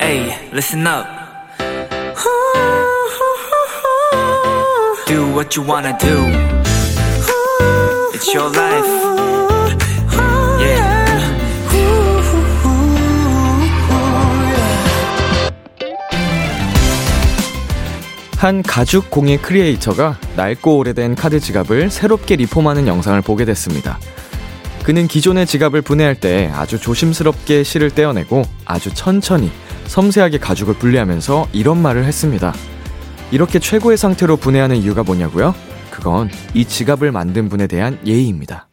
Hey, listen up. Do what you wanna do. It's your life. Yeah. 한 가죽 공예 크리에이터가 낡고 오래된 카드 지갑을 새롭게 리폼하는 영상을 보게 됐습니다. 그는 기존의 지갑을 분해할 때 아주 조심스럽게 실을 떼어내고 아주 천천히 섬세하게 가죽을 분리하면서 이런 말을 했습니다. 이렇게 최고의 상태로 분해하는 이유가 뭐냐고요? 그건 이 지갑을 만든 분에 대한 예의입니다.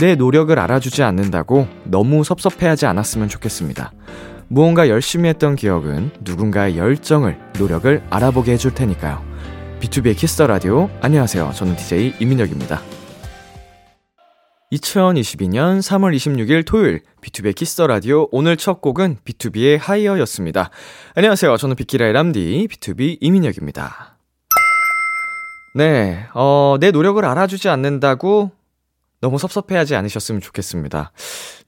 내 노력을 알아주지 않는다고 너무 섭섭해하지 않았으면 좋겠습니다. 무언가 열심히 했던 기억은 누군가의 열정을, 노력을 알아보게 해줄 테니까요. B2B의 키스터 라디오. 안녕하세요. 저는 DJ 이민혁입니다. 2022년 3월 26일 토요일 B2B의 키스터 라디오 오늘 첫 곡은 BTOB의 Higher였습니다. 안녕하세요. 저는 비키라의 람디 BTOB 이민혁입니다. 네, 어, 내 노력을 알아주지 않는다고 너무 섭섭해하지 않으셨으면 좋겠습니다.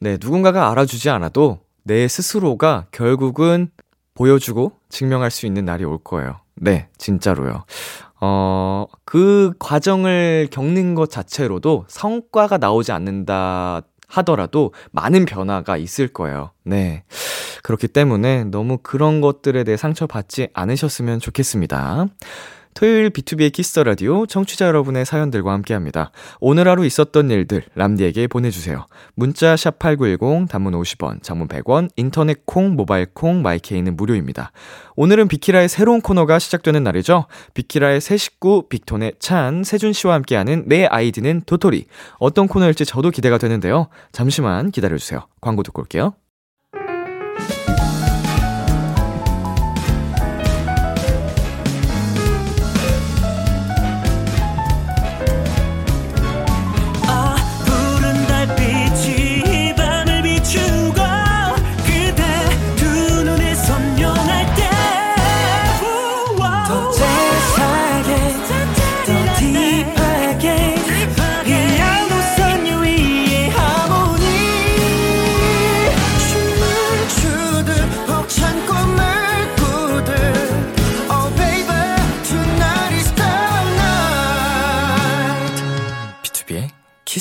네, 누군가가 알아주지 않아도 내 스스로가 결국은 보여주고 증명할 수 있는 날이 올 거예요. 네, 진짜로요. 어, 그 과정을 겪는 것 자체로도 성과가 나오지 않는다 하더라도 많은 변화가 있을 거예요. 네. 그렇기 때문에 너무 그런 것들에 대해 상처받지 않으셨으면 좋겠습니다. 토요일 B2B의 키스터 라디오 청취자 여러분의 사연들과 함께 합니다. 오늘 하루 있었던 일들 람디에게 보내주세요. 문자 샵8910 단문 50원, 장문 100원, 인터넷 콩, 모바일 콩, 마이케이는 무료입니다. 오늘은 비키라의 새로운 코너가 시작되는 날이죠. 비키라의 새 식구 빅톤의 찬, 세준 씨와 함께하는 내 아이디는 도토리. 어떤 코너일지 저도 기대가 되는데요. 잠시만 기다려주세요. 광고 듣고 올게요.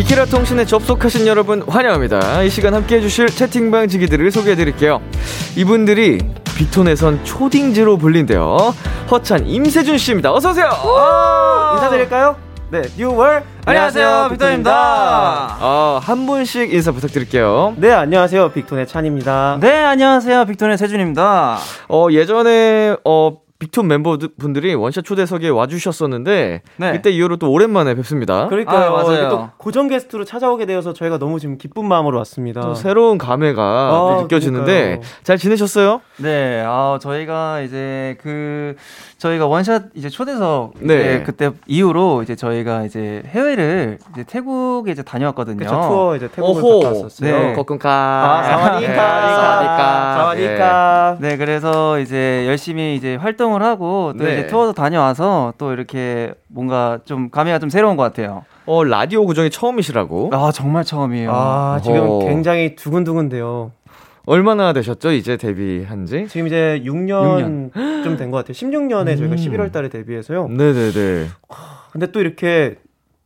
비키라 통신에 접속하신 여러분 환영합니다. 이 시간 함께 해주실 채팅방 지기들을 소개해드릴게요. 이분들이 빅톤에선 초딩즈로 불린대요. 허찬 임세준 씨입니다. 어서 오세요! 인사드릴까요? 네, 뉴월 안녕하세요, 빅톤입니다. 아, 한 분씩 인사 부탁드릴게요. 네, 안녕하세요. 빅톤의 찬입니다. 네, 안녕하세요. 빅톤의 세준입니다. 어, 예전에, 어, 빅톤 멤버분들이 원샷 초대석에 와주셨었는데, 네. 그때 이후로 또 오랜만에 뵙습니다. 그러니까요. 아, 맞아요. 또 고정 게스트로 찾아오게 되어서 저희가 너무 지금 기쁜 마음으로 왔습니다. 또 새로운 감회가 아, 느껴지는데, 그러니까요. 잘 지내셨어요? 네, 아, 저희가 이제 그, 저희가 원샷 이제 초대석 네. 네. 그때 이후로 이제 저희가 이제 해외를 이제 태국에 이제 다녀왔거든요. 그쵸, 투어 이제 태국을 오호. 갔다 왔었어요. 네. 거kun카. 아, 사와디카. 사와디카. 사와디카. 네, 그래서 이제 열심히 이제 활동 을 하고 또 네. 이제 투어도 다녀와서 또 이렇게 뭔가 좀 감회가 좀 새로운 것 같아요. 어, 라디오 구정이 처음이시라고? 아, 정말 처음이에요. 아, 지금 어허. 굉장히 두근두근데요. 얼마나 되셨죠? 이제 데뷔한 지? 지금 이제 6년 좀된 것 같아요. 16년에 저희가 11월 달에 데뷔해서요. 네네네. 근데 또 이렇게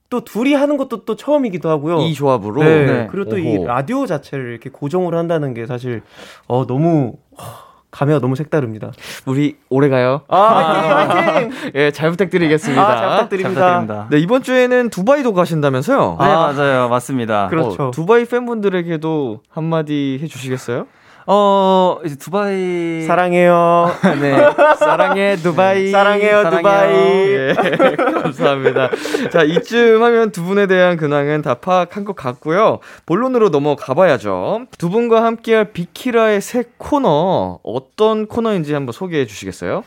또 둘이 하는 것도 또 처음이기도 하고요. 이 조합으로. 네. 네. 그리고 또 이. 라디오 자체를 이렇게 고정으로 한다는 게 사실 어 너무 하, 감회가 너무 색다릅니다. 우리 오래 가요. 아, 화이팅, 화이팅! 예, 잘 부탁드리겠습니다. 아, 잘 부탁드립니다. 잘 부탁드립니다. 네, 이번 주에는 두바이도 가신다면서요? 네, 아. 맞아요. 맞습니다. 그렇죠. 어, 두바이 팬분들에게도 한마디 해주시겠어요? 어, 이제 두바이. 사랑해요. 네. 사랑해 두바이. 사랑해요, 사랑해요. 두바이. 예, 감사합니다. 자, 이쯤 하면 두 분에 대한 근황은 다 파악한 것 같고요. 본론으로 넘어가 봐야죠. 두 분과 함께할 비키라의 새 코너, 어떤 코너인지 한번 소개해 주시겠어요?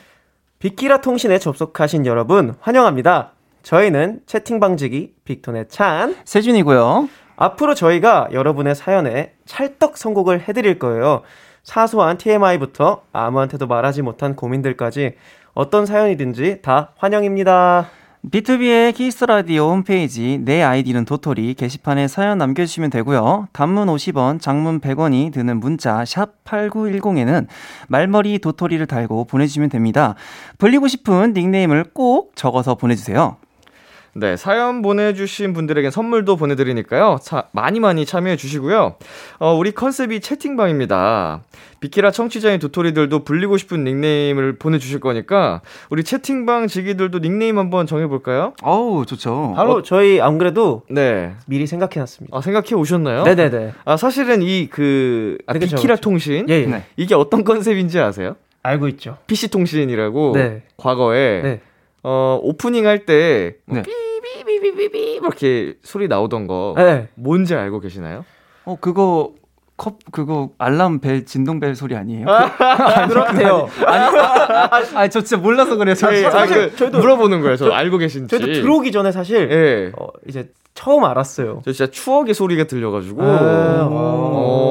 비키라 통신에 접속하신 여러분 환영합니다. 저희는 채팅 방지기 빅톤의 찬. 세준이고요. 앞으로 저희가 여러분의 사연에 찰떡 선곡을 해드릴 거예요. 사소한 TMI부터 아무한테도 말하지 못한 고민들까지 어떤 사연이든지 다 환영입니다. 비투비의 키스 더 라디오 홈페이지 내 아이디는 도토리 게시판에 사연 남겨주시면 되고요. 단문 50원, 장문 100원이 드는 문자 샵 #8910에는 말머리 도토리를 달고 보내주시면 됩니다. 불리고 싶은 닉네임을 꼭 적어서 보내주세요. 네, 사연 보내주신 분들에겐 선물도 보내드리니까요. 차, 많이 많이 참여해 주시고요. 어, 우리 컨셉이 채팅방입니다. 비키라 청취자인 도토리들도 불리고 싶은 닉네임을 보내주실 거니까 우리 채팅방 지기들도 닉네임 한번 정해볼까요? 어우 좋죠. 바로 저희 안 그래도 네. 미리 생각해놨습니다. 아, 생각해 오셨나요? 네네네. 아, 사실은 이 그, 아, 그쵸, 비키라 그쵸. 통신. 예, 예. 네. 이게 어떤 컨셉인지 아세요? 알고 있죠. PC 통신이라고. 네. 과거에. 네. 어, 오프닝 할 때. 뭐 네. 삐삐삐삐삐삐 이렇게 소리 나오던 거. 네. 뭔지 알고 계시나요? 어 그거 컵 그거 알람 벨 진동 벨 소리 아니에요? 그렇대요. 아니, 아, 아, 저 진짜 몰라서 그래요. 저 예, 진짜. 아, 그, 저희도- 물어보는 거예요. 저 알고 계신지. 저희도 들어오기 전에 사실 예. 어, 이제 처음 알았어요. 저 진짜 추억의 소리가 들려가지고. 아, 어.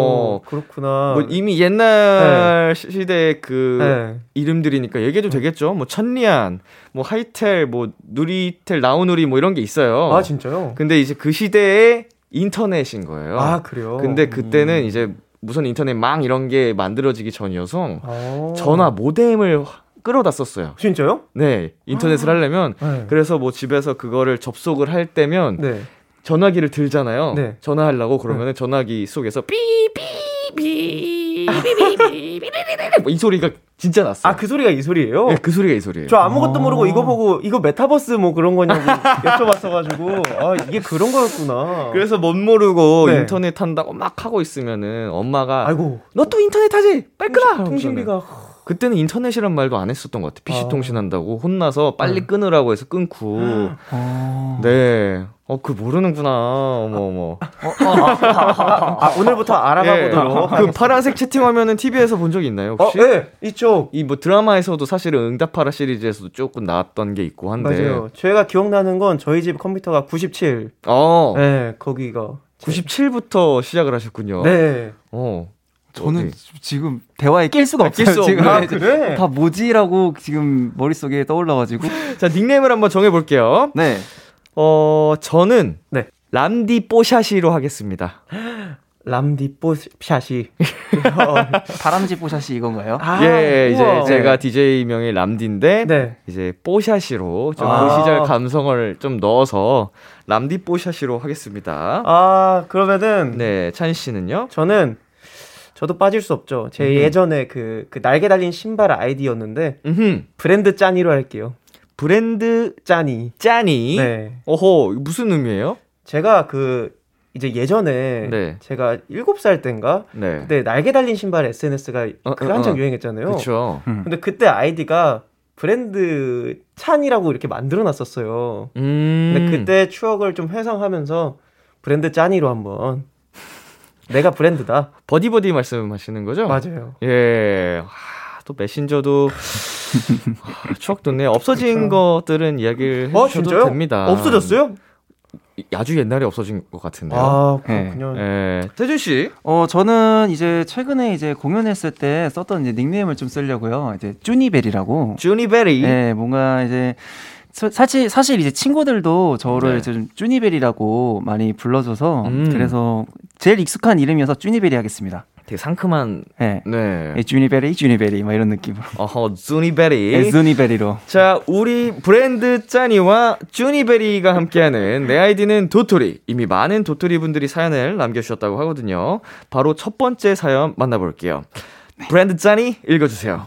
그렇구나. 뭐 이미 옛날 시대의 그 네. 이름들이니까 얘기해도 되겠죠. 뭐 천리안, 뭐 하이텔, 뭐 누리텔, 나우누리 뭐 이런 게 있어요. 아 진짜요? 근데 이제 그 시대의 인터넷인 거예요. 아 그래요. 근데 그때는 이제 무슨 인터넷 망 이런 게 만들어지기 전이어서 아. 전화 모뎀을 끌어다 썼어요. 진짜요? 네, 인터넷을 하려면 네. 그래서 뭐 집에서 그거를 접속을 할 때면 네. 전화기를 들잖아요. 네. 전화하려고 그러면은 전화기 속에서 삐삐 비비비비비비비이 소리가 진짜 났어. 아그 소리가 이 소리예요? 네, 그 소리가 이 소리예요. 저 아무것도 모르고 이거 보고 이거 메타버스 뭐 그런 거냐고 여쭤봤어가지고 아 이게 그런 거였구나. 그래서 못 모르고 네. 인터넷 한다고 막 하고 있으면은 엄마가 아이고 너 또 인터넷 하지 빨리 끄라. 통신비가 그때는 인터넷이란 말도 안 했었던 것 같아. PC 아. 통신한다고 혼나서 빨리 네. 끊으라고 해서 끊고. 어. 네. 어, 그 모르는구나. 어머 어머. 아 오늘부터 알아가 예. 보도록. 그 파란색 채팅 화면은 TV에서 본적 있나요, 어, 혹시? 예, 있죠. 이 뭐 드라마에서도 사실은 응답하라 시리즈에서도 조금 나왔던 게 있고 한데. 맞아요. 제가 기억나는 건 저희 집 컴퓨터가 97. 어. 네, 거기가. 97부터 시작을 하셨군요. 네. 어. 저는 어디? 지금 대화에 낄 수가 아, 없어요. 낄수 지금? 아, 네, 그래? 다 뭐지라고 지금 머릿속에 떠올라가지고. 자, 닉네임을 한번 정해 볼게요. 네. 어, 저는 네. 람디 뽀샤시로 하겠습니다. 람디뽀 샷이. 다람쥐 뽀샤시 이건가요? 아, 예, 이제 우와. 제가 DJ 명의 람디인데 네. 이제 이제 뽀샤시로 좀그 아. 시절 감성을 좀 넣어서 람디 뽀샤시로 하겠습니다. 아, 그러면은 네, 찬 씨는요? 저는 저도 빠질 수 없죠. 제 음. 예전에 그, 그 날개 달린 신발 아이디였는데 음, 브랜드 짠이로 할게요. 브랜드 짠이. 짠이. 네. 이거 무슨 의미예요? 제가 그 이제 예전에 네. 제가 7살 때인가 네. 그때 날개 달린 신발 SNS가 어, 그 어, 한창 어. 유행했잖아요. 그렇죠. 근데 그때 아이디가 브랜드 찬이라고 이렇게 만들어 놨었어요. 음. 근데 그때 추억을 좀 회상하면서 브랜드 짠이로 한번 내가 브랜드다. 버디버디 말씀하시는 거죠? 맞아요. 예. 아, 또 메신저도 아, 추억 돋네요. 없어진 것들은 이야기를 어, 해주셔도 진짜요? 됩니다. 없어졌어요? 아주 옛날에 없어진 것 같은데요. 아, 그렇군요. 예. 태준 씨. 어, 저는 이제 최근에 이제 공연했을 때 썼던 이제 닉네임을 좀 쓰려고요. 이제 쭈니벨이라고. 주니베리. 네, 뭔가 이제 서- 사실 사실 이제 친구들도 저를 네. 이제 좀 쭈니벨이라고 많이 불러줘서 음. 그래서 제일 익숙한 이름이어서 쭈니벨이 하겠습니다. 되게 상큼한 네. 네. 예, 쭈니벨이 쭈니벨이 막 이런 느낌으로. 어허, 주니베리. 예, 쭈니벨이로. 자, 우리 브랜드 짜니와 쭈니베리가 함께하는 내 아이디는 도토리. 이미 많은 도토리 분들이 사연을 남겨주셨다고 하거든요. 바로 첫 번째 사연 만나볼게요. 브랜드 짜니 읽어주세요.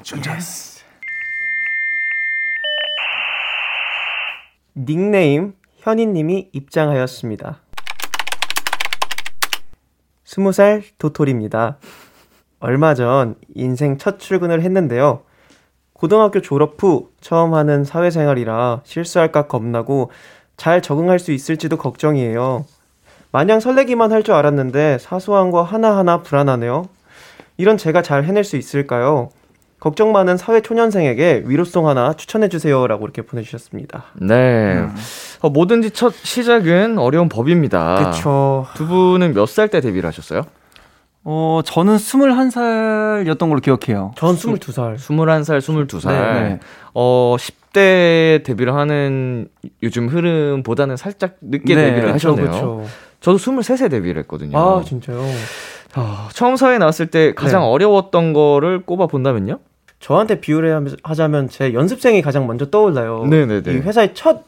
닉네임 현이님이 입장하였습니다. 스무 살 도토리입니다. 얼마 전 인생 첫 출근을 했는데요. 고등학교 졸업 후 처음 하는 사회생활이라 실수할까 겁나고 잘 적응할 수 있을지도 걱정이에요. 마냥 설레기만 할 줄 알았는데 사소한 거 하나하나 불안하네요. 이런 제가 잘 해낼 수 있을까요? 걱정 많은 사회 초년생에게 위로송 하나 추천해 주세요라고 이렇게 보내주셨습니다. 네. 어, 뭐든지 첫 시작은 어려운 법입니다. 그렇죠. 두 분은 몇 살 때 데뷔를 하셨어요? 어, 저는 21살이었던 걸로 기억해요. 전 22살. 21살, 22살. 네, 네. 어, 10대 데뷔를 하는 요즘 흐름보다는 살짝 늦게 네, 데뷔를 그쵸, 하셨네요. 그쵸. 저도 23세 데뷔를 했거든요. 아, 진짜요? 아, 처음 사회에 나왔을 때 가장 네. 어려웠던 거를 꼽아 본다면요? 저한테 비유를 하자면 제 연습생이 가장 먼저 떠올라요. 네네네. 이 회사에 첫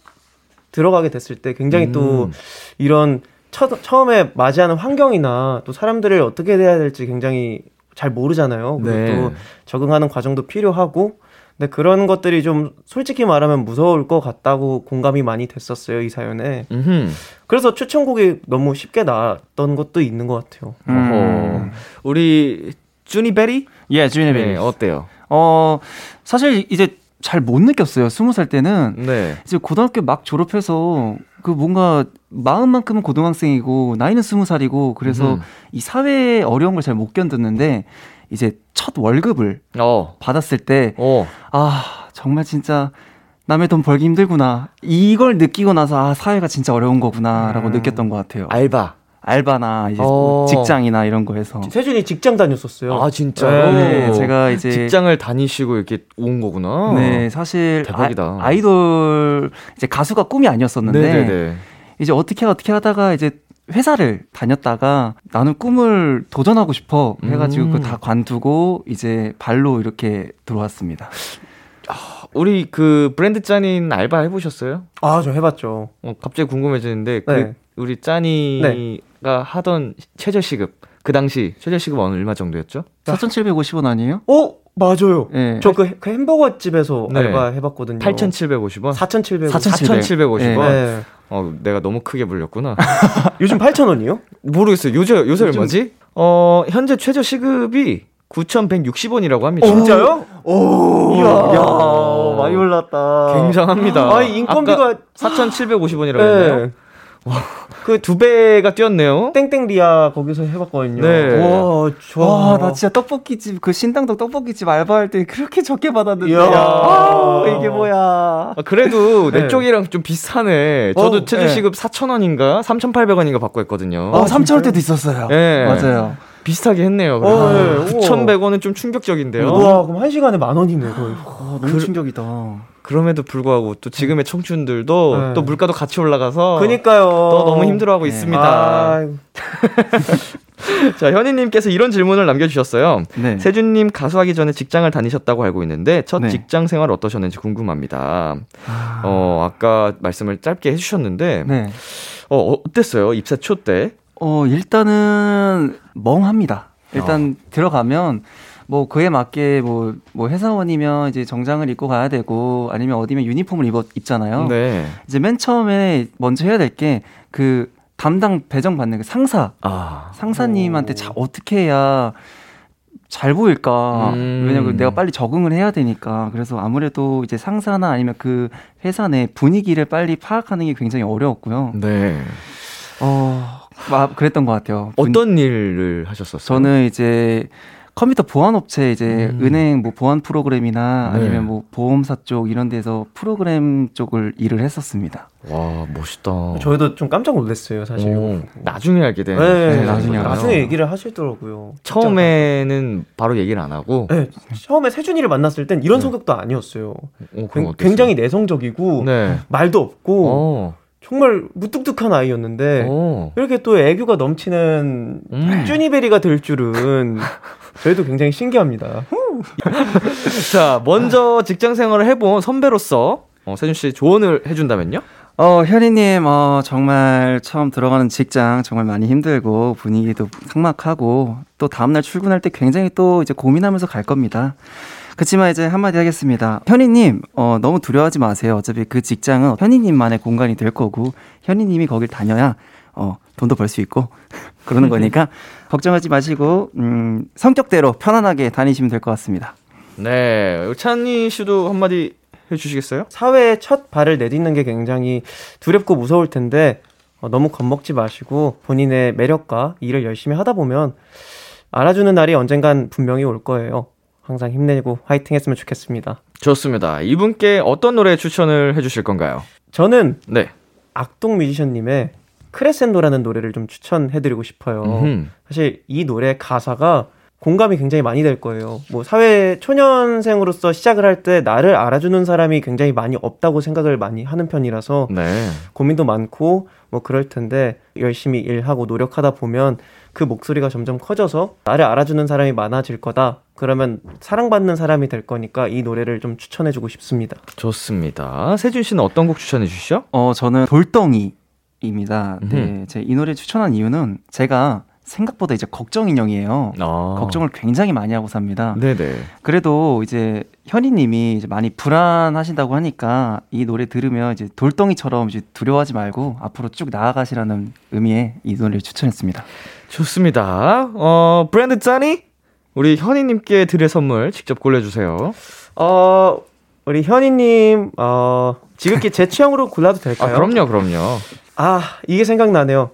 들어가게 됐을 때 굉장히 또 음. 이런 첫, 처음에 맞이하는 환경이나 또 사람들을 어떻게 대해야 될지 굉장히 잘 모르잖아요. 그리고 네. 또 적응하는 과정도 필요하고 근데 그런 것들이 좀 솔직히 말하면 무서울 것 같다고 공감이 많이 됐었어요 이 사연에. 음흠. 그래서 추천곡이 너무 쉽게 나왔던 것도 있는 것 같아요. 음. 우리 쭈니베리? 예, 주인의 네, 어때요? 어, 사실 이제 잘 못 느꼈어요. 20살 때는. 네. 이제 고등학교 막 졸업해서 그 뭔가 마음만큼은 고등학생이고 나이는 20살이고 그래서 음. 이 사회의 어려운 걸 잘 못 견뎠는데 이제 첫 월급을 어. 받았을 때 어. 아, 정말 진짜 남의 돈 벌기 힘들구나. 이걸 느끼고 나서 아, 사회가 진짜 어려운 거구나라고 음. 느꼈던 것 같아요. 알바. 알바나 이제 어. 직장이나 이런 거에서. 세준이 직장 다녔었어요. 아, 진짜로? 네, 제가 이제 직장을 다니시고 이렇게 온 거구나. 네, 사실 대박이다. 아, 이돌 이제 가수가 꿈이 아니었었는데 네네네. 이제 어떻게 어떻게 하다가 이제 회사를 다녔다가 나는 꿈을 도전하고 싶어 해가지고 음. 그거 다 관두고 이제 발로 이렇게 들어왔습니다. 우리 그 브랜드 짠인 알바 해보셨어요? 아, 저 해봤죠. 어, 갑자기 궁금해지는데 그 네. 우리 짠이가 하던 최저 시급 그 당시 최저 시급 어느 얼마 정도였죠? 4,750원 아니에요? 어, 맞아요. 네. 저그 햄버거 집에서 네. 알바 해봤거든요. 8,750원? 4,700원. 4,750원? 네. 네. 어, 내가 너무 크게 불렸구나. 요즘 8,000원이요? 모르겠어요. 요새 요새 얼마지? 어, 현재 최저 시급이 9,160원이라고 합니다. 진짜요? 오, 이야, 야, 많이 올랐다. 굉장합니다. 아, 인건비가 4,750원이라고 했나요? 네. 그두 배가 뛰었네요. 땡땡 리아 거기서 해봤거든요. 네. 와, 좋아. 와, 나 진짜 떡볶이집, 그 신당동 떡볶이집 알바할 때 그렇게 적게 받았는데. 이야. 아, 이게 뭐야. 아, 그래도 내 네. 쪽이랑 좀 비슷하네. 저도 어, 최저 네. 시급 4,000원인가 3,800원인가 받고 했거든요. 아, 3,000원 때도 있었어요. 네. 맞아요. 비슷하게 했네요. 어, 네. 9,100원은 좀 충격적인데요. 와, 그럼 한 시간에 만 원이네, 거의. 아, 너무 충격이다. 그럼에도 불구하고 또 지금의 청춘들도 네. 또 물가도 같이 올라가서 그니까요. 또 너무 힘들어하고 네. 있습니다. 아, 자, 현희님께서 이런 질문을 남겨주셨어요. 네. 세준님 가수하기 전에 직장을 다니셨다고 알고 있는데 첫 네. 직장 생활 어떠셨는지 궁금합니다. 아, 어, 아까 말씀을 짧게 해주셨는데 네. 어, 어땠어요? 입사 초 때? 어, 일단은 멍합니다. 일단 들어가면 뭐 그에 맞게 뭐, 뭐 회사원이면 이제 정장을 입고 가야 되고 아니면 어디면 유니폼을 입어, 입잖아요. 네. 이제 맨 처음에 먼저 해야 될 게 그 담당 배정 받는 그 상사, 아. 상사님한테 자, 어떻게 해야 잘 보일까? 음. 왜냐면 내가 빨리 적응을 해야 되니까. 그래서 아무래도 이제 상사나 아니면 그 회사 내 분위기를 빨리 파악하는 게 굉장히 어려웠고요. 네. 어, 막 그랬던 것 같아요. 분- 어떤 일을 하셨었어요? 저는 이제 컴퓨터 보안 업체 이제 음. 은행 뭐 보안 프로그램이나 네. 아니면 뭐 보험사 쪽 이런 데서 프로그램 쪽을 일을 했었습니다. 와, 멋있다. 저희도 좀 깜짝 놀랐어요, 사실. 오, 나중에 알게 된. 네, 네, 나중에 알아요. 나중에 얘기를 하시더라고요. 처음에는 바로 얘기를 안 하고. 네, 처음에 세준이를 만났을 땐 이런 성격도 아니었어요. 어, 굉- 어땠어요? 굉장히 내성적이고 네. 말도 없고 어. 정말 무뚝뚝한 아이였는데 어. 이렇게 또 애교가 넘치는 음. 쭈니베리가 될 줄은 저희도 굉장히 신기합니다. 자, 먼저 직장 생활을 해본 선배로서 어, 세준 씨 조언을 해준다면요? 어, 현희님, 어, 정말 처음 들어가는 직장 정말 많이 힘들고 분위기도 삭막하고 또 다음날 출근할 때 굉장히 또 이제 고민하면서 갈 겁니다. 그렇지만 이제 한마디 하겠습니다. 현희님, 어, 너무 두려워하지 마세요. 어차피 그 직장은 현희님만의 공간이 될 거고 현희님이 거길 다녀야 어, 어, 돈도 벌 수 있고 그러는 거니까 걱정하지 마시고 음, 성격대로 편안하게 다니시면 될 것 같습니다. 네, 찬희 씨도 한마디 해주시겠어요? 사회에 첫 발을 내딛는 게 굉장히 두렵고 무서울 텐데 어, 너무 겁먹지 마시고 본인의 매력과 일을 열심히 하다 보면 알아주는 날이 언젠간 분명히 올 거예요. 항상 힘내고 화이팅 했으면 좋겠습니다. 좋습니다. 이분께 어떤 노래 추천을 해주실 건가요? 저는 네. 악동 뮤지션님의 크레센도라는 노래를 좀 추천해드리고 싶어요. 음흠. 사실 이 노래 가사가 공감이 굉장히 많이 될 거예요. 뭐 사회 초년생으로서 시작을 할 때 나를 알아주는 사람이 굉장히 많이 없다고 생각을 많이 하는 편이라서 네. 고민도 많고 뭐 그럴 텐데 열심히 일하고 노력하다 보면 그 목소리가 점점 커져서 나를 알아주는 사람이 많아질 거다. 그러면 사랑받는 사람이 될 거니까 이 노래를 좀 추천해주고 싶습니다. 좋습니다. 세준 씨는 어떤 곡 추천해 주시죠? 어, 저는 돌덩이 입니다. 네, 제 이 노래 추천한 이유는 제가 생각보다 이제 걱정 인형이에요. 아. 걱정을 굉장히 많이 하고 삽니다. 네네. 그래도 이제 현희님이 이제 많이 불안하신다고 하니까 이 노래 들으면 이제 돌덩이처럼 이제 두려워하지 말고 앞으로 쭉 나아가시라는 의미의 이 노래를 추천했습니다. 좋습니다. 어, 브랜드 짠이 우리 현희님께 드릴 선물 직접 골라주세요. 어, 우리 현이님, 어, 지극히 제 취향으로 골라도 아, 될까요? 그럼요, 그럼요. 아, 이게 생각나네요.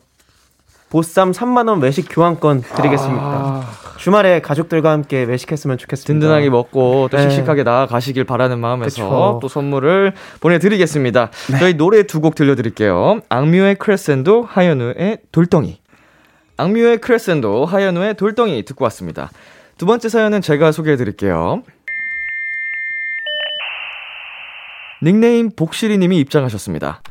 보쌈 3만원 외식 교환권 드리겠습니다. 아, 주말에 가족들과 함께 외식했으면 좋겠습니다. 든든하게 먹고 또 네. 씩씩하게 나아가시길 바라는 마음에서 그쵸. 또 선물을 보내드리겠습니다. 저희 노래 두 곡 들려드릴게요. 악뮤의 크레센도, 하현우의 돌덩이. 악뮤의 크레센도, 하현우의 돌덩이 듣고 왔습니다. 두 번째 사연은 제가 소개해 드릴게요. 닉네임 복실이님이 입장하셨습니다.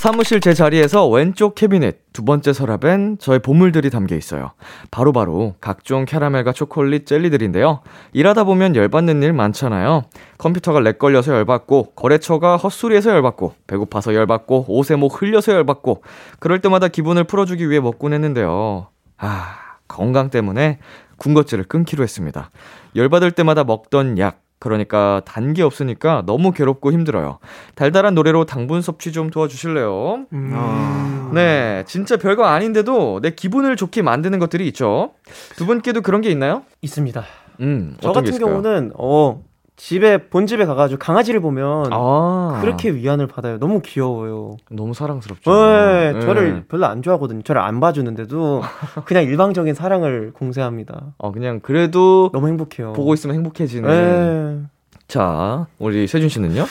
사무실 제 자리에서 왼쪽 캐비넷 두 번째 서랍엔 저의 보물들이 담겨 있어요. 바로 바로 각종 캐러멜과 초콜릿 젤리들인데요. 일하다 보면 열받는 일 많잖아요. 컴퓨터가 lag 걸려서 열받고, 거래처가 헛소리해서 열받고, 배고파서 열받고, 옷에 뭐 흘려서 열받고, 그럴 때마다 기분을 풀어주기 위해 먹곤 했는데요. 아, 건강 때문에 군것질을 끊기로 했습니다. 열받을 때마다 먹던 약, 그러니까 단 게 없으니까 너무 괴롭고 힘들어요. 달달한 노래로 당분 섭취 좀 도와주실래요? 음. 네, 진짜 별거 아닌데도 내 기분을 좋게 만드는 것들이 있죠. 두 분께도 그런 게 있나요? 있습니다. 음, 저 같은? 경우는, 어, 집에, 본집에 가가지고 강아지를 보면 아, 그렇게 위안을 받아요. 너무 귀여워요. 너무 사랑스럽죠. 네, 네. 저를 별로 안 좋아하거든요. 저를 안 봐주는데도 그냥 일방적인 사랑을 공세합니다. 어, 그냥 그래도 너무 행복해요. 보고 있으면 행복해지는. 네. 자, 우리 세준 씨는요?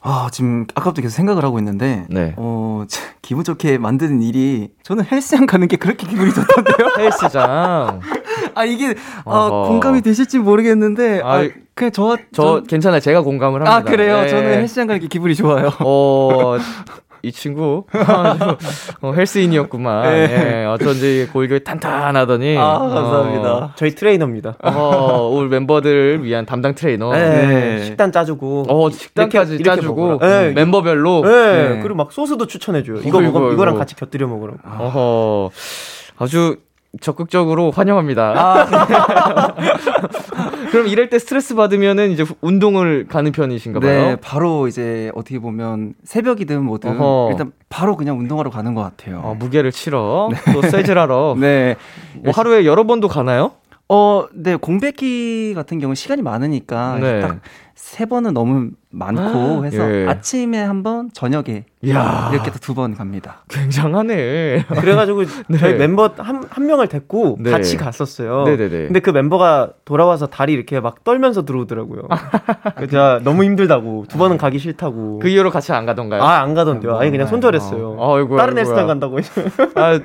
아, 지금 아까부터 계속 생각을 하고 있는데 네. 어, 참, 기분 좋게 만드는 일이 저는 헬스장 가는 게 그렇게 기분이 좋던데요. 헬스장. 아, 이게 아. 공감이 되실지 모르겠는데 아, 아이, 그냥 저저 괜찮아요. 제가 공감을 합니다. 아, 그래요. 네. 저는 헬스장 가는 게 기분이 좋아요. 어, 이 친구 아주, 어, 헬스인이었구만. 네. 예, 어쩐지 골격이 탄탄하더니. 아, 감사합니다. 저희 트레이너입니다. 어, 어, 우리 멤버들 위한 담당 트레이너. 네. 네. 식단 짜주고. 어, 식단까지 이렇게- 이렇게 짜주고. 네. 멤버별로. 네. 네. 그리고 막 소스도 추천해줘요. 이거 이거, 먹어, 이거, 이거랑 이거. 같이 곁들여 먹으라고. 어허, 아주 적극적으로 환영합니다. 아. 그럼 이럴 때 스트레스 받으면은 이제 운동을 가는 편이신가 봐요. 네, 바로 이제 어떻게 보면 새벽이든 뭐든 어허. 일단 바로 그냥 운동하러 가는 것 같아요. 어, 무게를 치러 또 세질하러 네. 뭐 하루에 여러 번도 가나요? 어, 네, 공백기 같은 경우 시간이 많으니까 네. 딱세 번은 너무 많고 해서 예. 아침에 한 번, 저녁에 이야. 이렇게 두번 갑니다. 굉장하네. 그래가지고 네. 저희 멤버 한, 한 명을 데리고 네. 같이 갔었어요. 네네네. 근데 그 멤버가 돌아와서 다리 이렇게 막 떨면서 들어오더라고요. 진짜 너무 힘들다고. 두 번은 가기 싫다고. 그 이후로 같이 안 가던가요? 아, 안 가던데요. 아니, 그냥 손절했어요. 어, 아이고야, 다른. 헬스장 간다고. 아,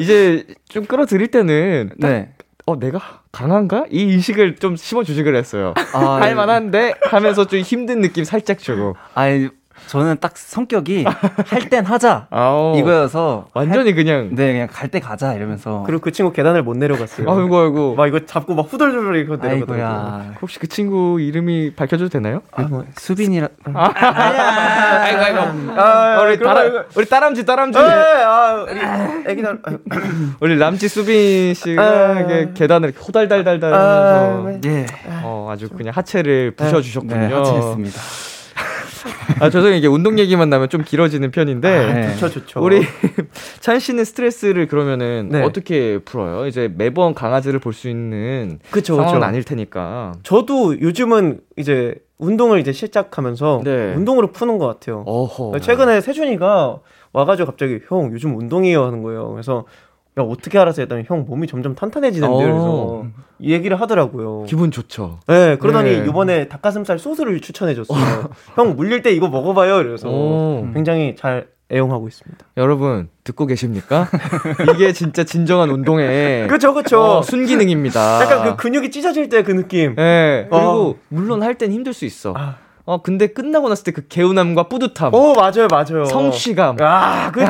이제 좀 끌어들일 때는 딱, 네. 어 내가 강한가? 이 인식을 좀 심어주지 그랬어요. 아, 할만한데 하면서 좀 힘든 느낌 살짝 주고. 아니, 저는 딱 성격이 할 땐 하자 아우, 이거여서 완전히 그냥. 네, 그냥 갈 때 가자 이러면서 그리고 그 친구 계단을 못 내려갔어요. 아이고 아이고. 막 이거 잡고 막 후덜덜 이거 내려가더라고요. 아이고야. 혹시 그 친구 이름이 밝혀줘도 되나요? 뭐, 수빈이라 아이고 아이고. 아, 우리 그럼 따라 우리 따람쥐 따람쥐. 에, 아, 우리 애기들. 우리 람쥐 수빈 씨가 아. 이게 계단을 호달달달달 아, 하면서 네. 예. 어, 아주 그냥 하체를 부셔주셨군요. 네, 하체했습니다. 아, 죄송해요. 이게 운동 얘기만 나면 좀 길어지는 편인데. 네. 좋죠, 좋죠. 우리 찬 씨는 스트레스를 그러면은 네. 어떻게 풀어요? 이제 매번 강아지를 볼 수 있는 그쵸, 상황은 그쵸. 아닐 테니까. 저도 요즘은 이제 운동을 이제 시작하면서 네. 운동으로 푸는 것 같아요. 어허. 최근에 세준이가 와가지고 갑자기 형 요즘 운동이에요 하는 거예요. 그래서 야 어떻게 알아서 했더니 형 몸이 점점 탄탄해지는데 어. 그래서 이 얘기를 하더라고요. 기분 좋죠. 네, 그러더니 네. 이번에 닭가슴살 소스를 추천해줬어요. 형 물릴 때 이거 먹어봐요. 그래서 오. 굉장히 잘 애용하고 있습니다. 여러분 듣고 계십니까? 이게 진짜 진정한 운동의 그쵸, 그쵸. 어, 순기능입니다. 약간 그 근육이 찢어질 때 그 느낌. 예. 그리고 어. 물론 할 땐 힘들 수 있어. 아. 어 근데 끝나고 났을 때 그 개운함과 뿌듯함, 오, 맞아요, 맞아요. 성취감. 아, 그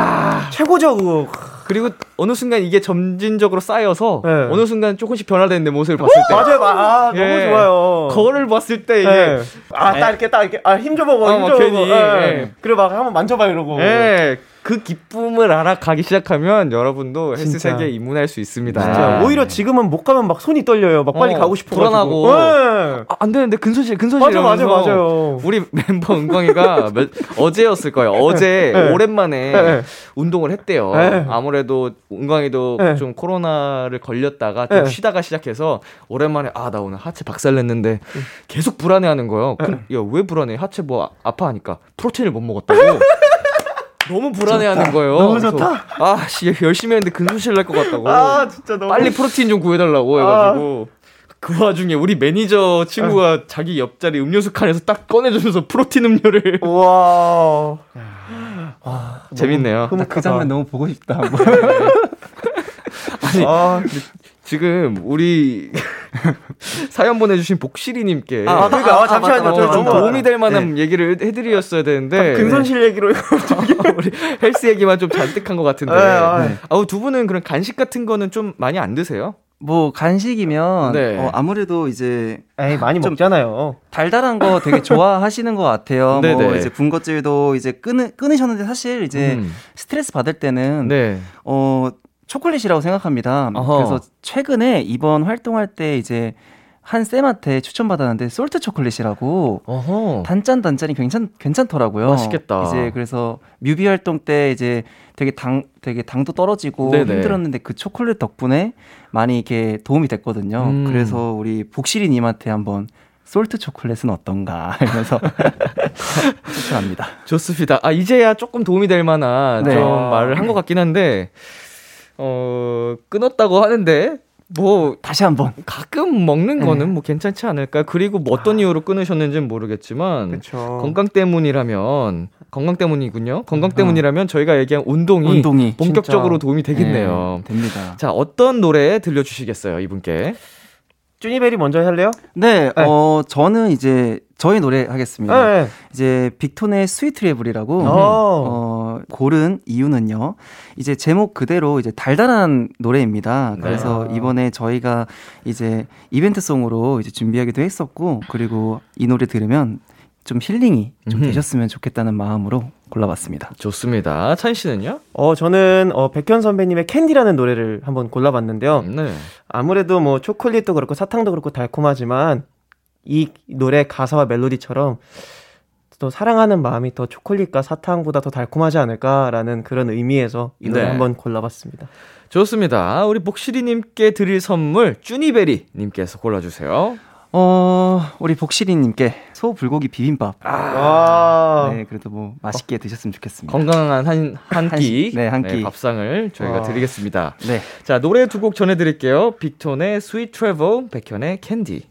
최고죠, 그거. 그리고 어느 순간 이게 점진적으로 쌓여서 네. 어느 순간 조금씩 변화되는 내 모습을 봤을 때 맞아요, 마- 아, 너무 예. 좋아요. 거울을 봤을 때 이게 예. 아, 딱 이렇게 딱 이렇게 아, 힘 줘보고 어, 힘막 줘보고. 괜히, 예. 예. 그래 막 한번 만져봐 이러고. 예, 그 기쁨을 알아가기 시작하면 여러분도 헬스 진짜. 세계에 입문할 수 있습니다. 진짜 오히려 지금은 못 가면 막 손이 떨려요. 막 빨리 어, 가고 싶어 불안하고. 예. 아, 안 되는데 근손실 근손실 맞아, 맞아, 맞아요. 우리 멤버 은광이가 몇- 어제였을 거예요. 어제 네. 오랜만에 네. 운동을 했대요. 네. 아무래도 은광이도 네. 좀 코로나를 걸렸다가 좀 네. 쉬다가 시작해서 오랜만에 아 나 오늘 하체 박살냈는데 계속 불안해하는 거예요. 야왜 불안해? 하체 뭐 아- 아파하니까 프로틴을 못 먹었다고. 너무 불안해하는 거예요. 너무 좋다. 아, 씨, 열심히 했는데 근손실 날 것 같다고. 아, 진짜 너무 빨리 프로틴 좀 구해달라고 해가지고 그 와중에 우리 매니저 친구가 자기 옆자리 음료수 칸에서 딱 꺼내주면서 프로틴 음료를 와. 재밌네요. 그 장면 너무 보고 싶다. 아, 지금 우리 사연 보내주신 복실이님께 아, 그러니까 아, 잠시만요. 맞다, 저 너무 도움이 될 만한 얘기를 해드렸어야 되는데 근손실 얘기로 우리 헬스 얘기만 좀 잔뜩 한 것 같은데 네, 아, 네. 아우 두 분은 그런 간식 같은 거는 좀 많이 안 드세요? 뭐 간식이면 네. 어, 아무래도 이제 에이, 많이 좀- 먹잖아요. 달달한 거 되게 좋아하시는 것 같아요. 네네. 뭐 이제 군것질도 이제 끊으, 끊으셨는데 사실 이제 음. 스트레스 받을 때는 네. 어 초콜릿이라고 생각합니다. 어허. 그래서 최근에 이번 활동할 때 이제 한 쌤한테 추천받았는데 솔트 초콜릿이라고 어허. 단짠 단짠이 괜찮 괜찮더라고요. 맛있겠다. 이제 그래서 뮤비 활동 때 이제 되게 당 되게 당도 떨어지고 네네. 힘들었는데 그 초콜릿 덕분에 많이 이렇게 도움이 됐거든요. 음. 그래서 우리 복실이 님한테 한번 솔트 초콜릿은 어떤가 이러면서 추천합니다. 좋습니다. 아 이제야 조금 도움이 될 만한 네. 좀 말을 한 것 같긴 한데 어 끊었다고 하는데 뭐 다시 한번 가끔 먹는 거는 뭐 괜찮지 않을까? 그리고 뭐 어떤 이유로 끊으셨는지는 모르겠지만 그렇죠. 건강 때문이라면 건강 때문이군요. 건강 때문이라면 저희가 얘기한 운동이, 운동이 본격적으로 진짜. 도움이 되겠네요. 네, 됩니다. 자 어떤 노래 들려주시겠어요 이분께? 쭈니베리 먼저 할래요? 네, 네. 어 저는 이제 저희 노래 하겠습니다. 네. 이제 빅톤의 스위트 트래블이라고 어. 어, 고른 이유는요. 이제 제목 그대로 이제 달달한 노래입니다. 그래서 이번에 저희가 이제 이벤트송으로 이제 준비하기도 했었고 그리고 이 노래 들으면 좀 힐링이 좀 음흠. 되셨으면 좋겠다는 마음으로 골라봤습니다. 좋습니다. 찬 씨는요? 어, 저는 어, 백현 선배님의 캔디라는 노래를 한번 골라봤는데요. 네. 아무래도 뭐 초콜릿도 그렇고 사탕도 그렇고 달콤하지만 이 노래 가사와 멜로디처럼 또 사랑하는 마음이 더 초콜릿과 사탕보다 더 달콤하지 않을까라는 그런 의미에서 이 노래 네. 한번 골라봤습니다. 좋습니다. 우리 복실이님께 드릴 선물 쭈니베리님께서 골라주세요. 어, 우리 복실이님께 소 불고기 비빔밥. 와. 네, 그래도 뭐 맛있게 드셨으면 좋겠습니다. 건강한 한, 한 끼, 네, 한 끼. 밥상을 저희가 와. 드리겠습니다. 네. 자, 노래 두 곡 전해드릴게요. 빅톤의 Sweet Travel, 백현의 캔디.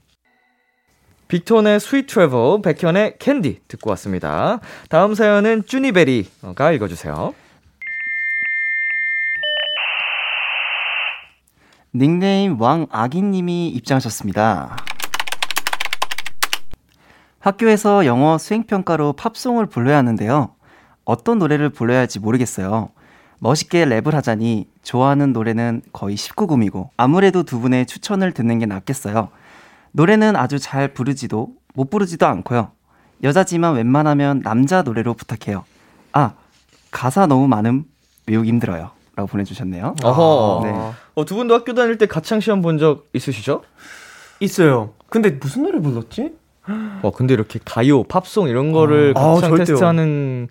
빅톤의 Sweet Travel, 백현의 캔디 듣고 왔습니다. 다음 사연은 쭈니베리가 읽어주세요. 닉네임 왕아기님이 입장하셨습니다. 학교에서 영어 수행평가로 팝송을 불러야 하는데요. 어떤 노래를 불러야 할지 모르겠어요. 멋있게 랩을 하자니 좋아하는 노래는 거의 19금이고 아무래도 두 분의 추천을 듣는 게 낫겠어요. 노래는 아주 잘 부르지도 못 부르지도 않고요. 여자지만 웬만하면 남자 노래로 부탁해요. 아, 가사 너무 많음 외우기 힘들어요. 라고 보내주셨네요. 어허. 네. 어, 두 분도 학교 다닐 때 가창 시험 본 적 있으시죠? 있어요. 근데 무슨 노래 불렀지? 와, 근데 이렇게 가요, 팝송 이런 거를 아, 가창 절대요. 테스트하는